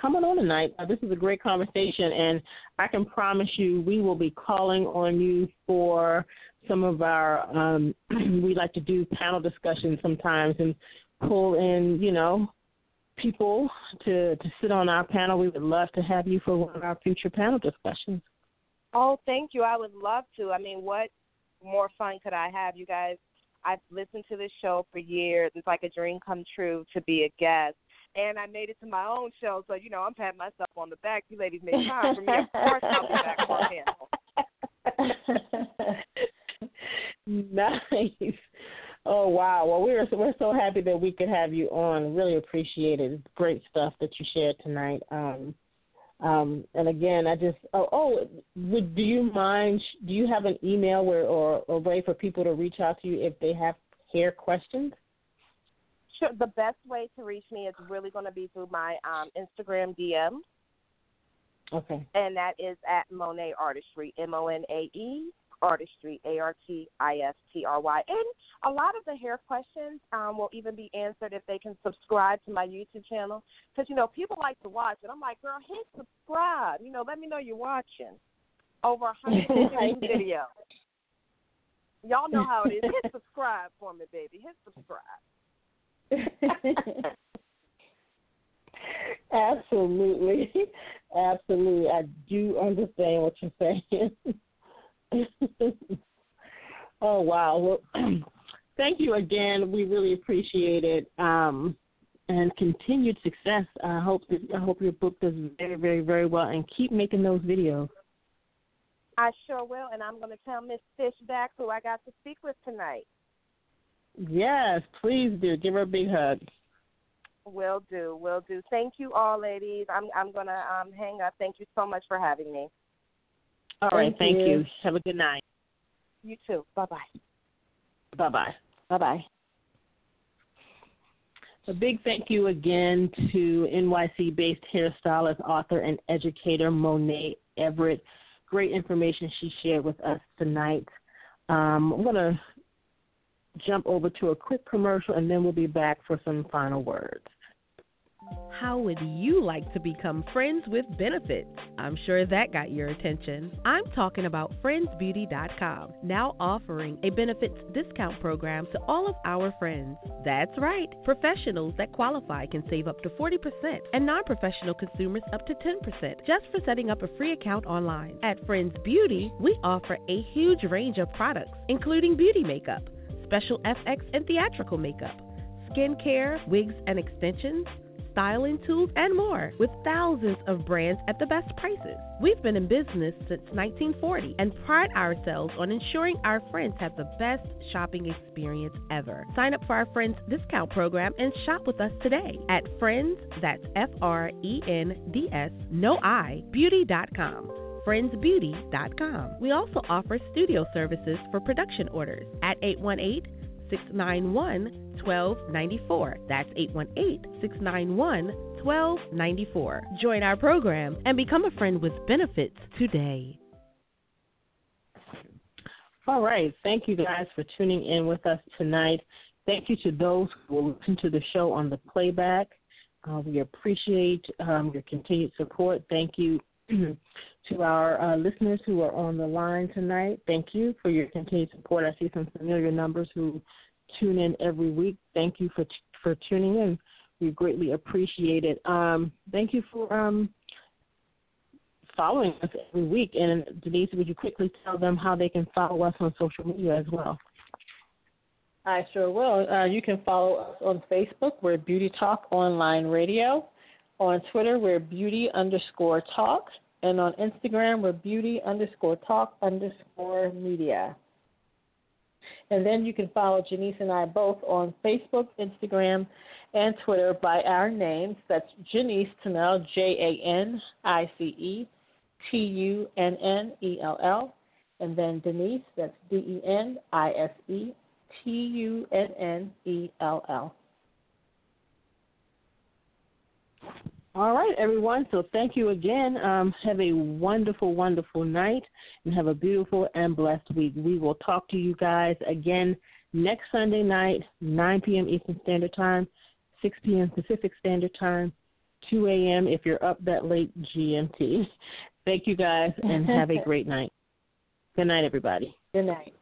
coming on tonight. Uh, this is a great conversation, and I can promise you we will be calling on you for some of our. Um, we like to do panel discussions sometimes and pull in, you know, people to to sit on our panel. We would love to have you for one of our future panel discussions.
Oh, thank you. I would love to. I mean, what more fun could I have? You guys, I've listened to this show for years. It's like a dream come true to be a guest. And I made it to my own show, so you know I'm patting myself on the back. You ladies made time for me. Of course, I'll be back
on nice. Oh wow! Well, we're we're so happy that we could have you on. Really appreciate it. Great stuff that you shared tonight. Um, um, and again, I just oh, oh would do you mind? Do you have an email where or a way for people to reach out to you if they have hair questions?
Sure. The best way to reach me is really going to be through my um, Instagram DM.
Okay.
And that is at Monae Artistry, M O N A E Artistry, A R T I S T R Y. And a lot of the hair questions um, will even be answered if they can subscribe to my YouTube channel. Because, you know, people like to watch it. I'm like, girl, hit subscribe. You know, let me know you're watching. Over 100 videos. Y'all know how it is. Hit subscribe for me, baby. Hit subscribe.
Absolutely. Absolutely. I do understand what you're saying. oh wow! Well, thank you again. We really appreciate it, um, and continued success. I hope that, I hope your book does very, very, very well, and keep making those videos.
I sure will, and I'm going to tell Miss Fishback who I got to speak with tonight.
Yes, please do. Give her a big hug.
Will do. Will do. Thank you all, ladies. I'm I'm gonna um, hang up. Thank you so much for having me.
All right. Thank, thank you. you. Have a good night.
You too. Bye bye.
Bye bye. Bye bye. A big thank you again to NYC based hairstylist, author, and educator Monae Everett. Great information she shared with us tonight. Um, I'm going to jump over to a quick commercial and then we'll be back for some final words.
How would you like to become friends with benefits? I'm sure that got your attention. I'm talking about frendsbeauty.com, now offering a benefits discount program to all of our friends. That's right, professionals that qualify can save up to 40% and non professional consumers up to 10% just for setting up a free account online. At Frends Beauty, we offer a huge range of products, including beauty makeup, special FX and theatrical makeup, skincare, wigs and extensions styling tools, and more, with thousands of brands at the best prices. We've been in business since 1940 and pride ourselves on ensuring our friends have the best shopping experience ever. Sign up for our Friends Discount Program and shop with us today at Frends, that's F R E N D S, no I, beauty.com frendsbeauty.com. We also offer studio services for production orders at 818 691 1294. That's 818 691 1294. Join our program and become a friend with benefits today.
All right. Thank you guys for tuning in with us tonight. Thank you to those who will listen to the show on the playback. Uh, we appreciate um, your continued support. Thank you to our uh, listeners who are on the line tonight. Thank you for your continued support. I see some familiar numbers who tune in every week. Thank you for for tuning in. We greatly appreciate it. Um, thank you for um, following us every week. And Denise, would you quickly tell them how they can follow us on social media as well?
I sure will. Uh, you can follow us on Facebook. We're Beauty Talk Online Radio. On Twitter, we're Beauty underscore Talk. And on Instagram, we're Beauty underscore Talk underscore Media. And then you can follow Janice and I both on Facebook, Instagram, and Twitter by our names. That's Janice Tunnell, J A N I C E T U N N E L L. And then Denise, that's D E N I S E T U N N E L L.
All right, everyone. So thank you again. Um, have a wonderful, wonderful night and have a beautiful and blessed week. We will talk to you guys again next Sunday night, 9 p.m. Eastern Standard Time, 6 p.m. Pacific Standard Time, 2 a.m. if you're up that late GMT. Thank you guys and have a great night. Good night, everybody.
Good night.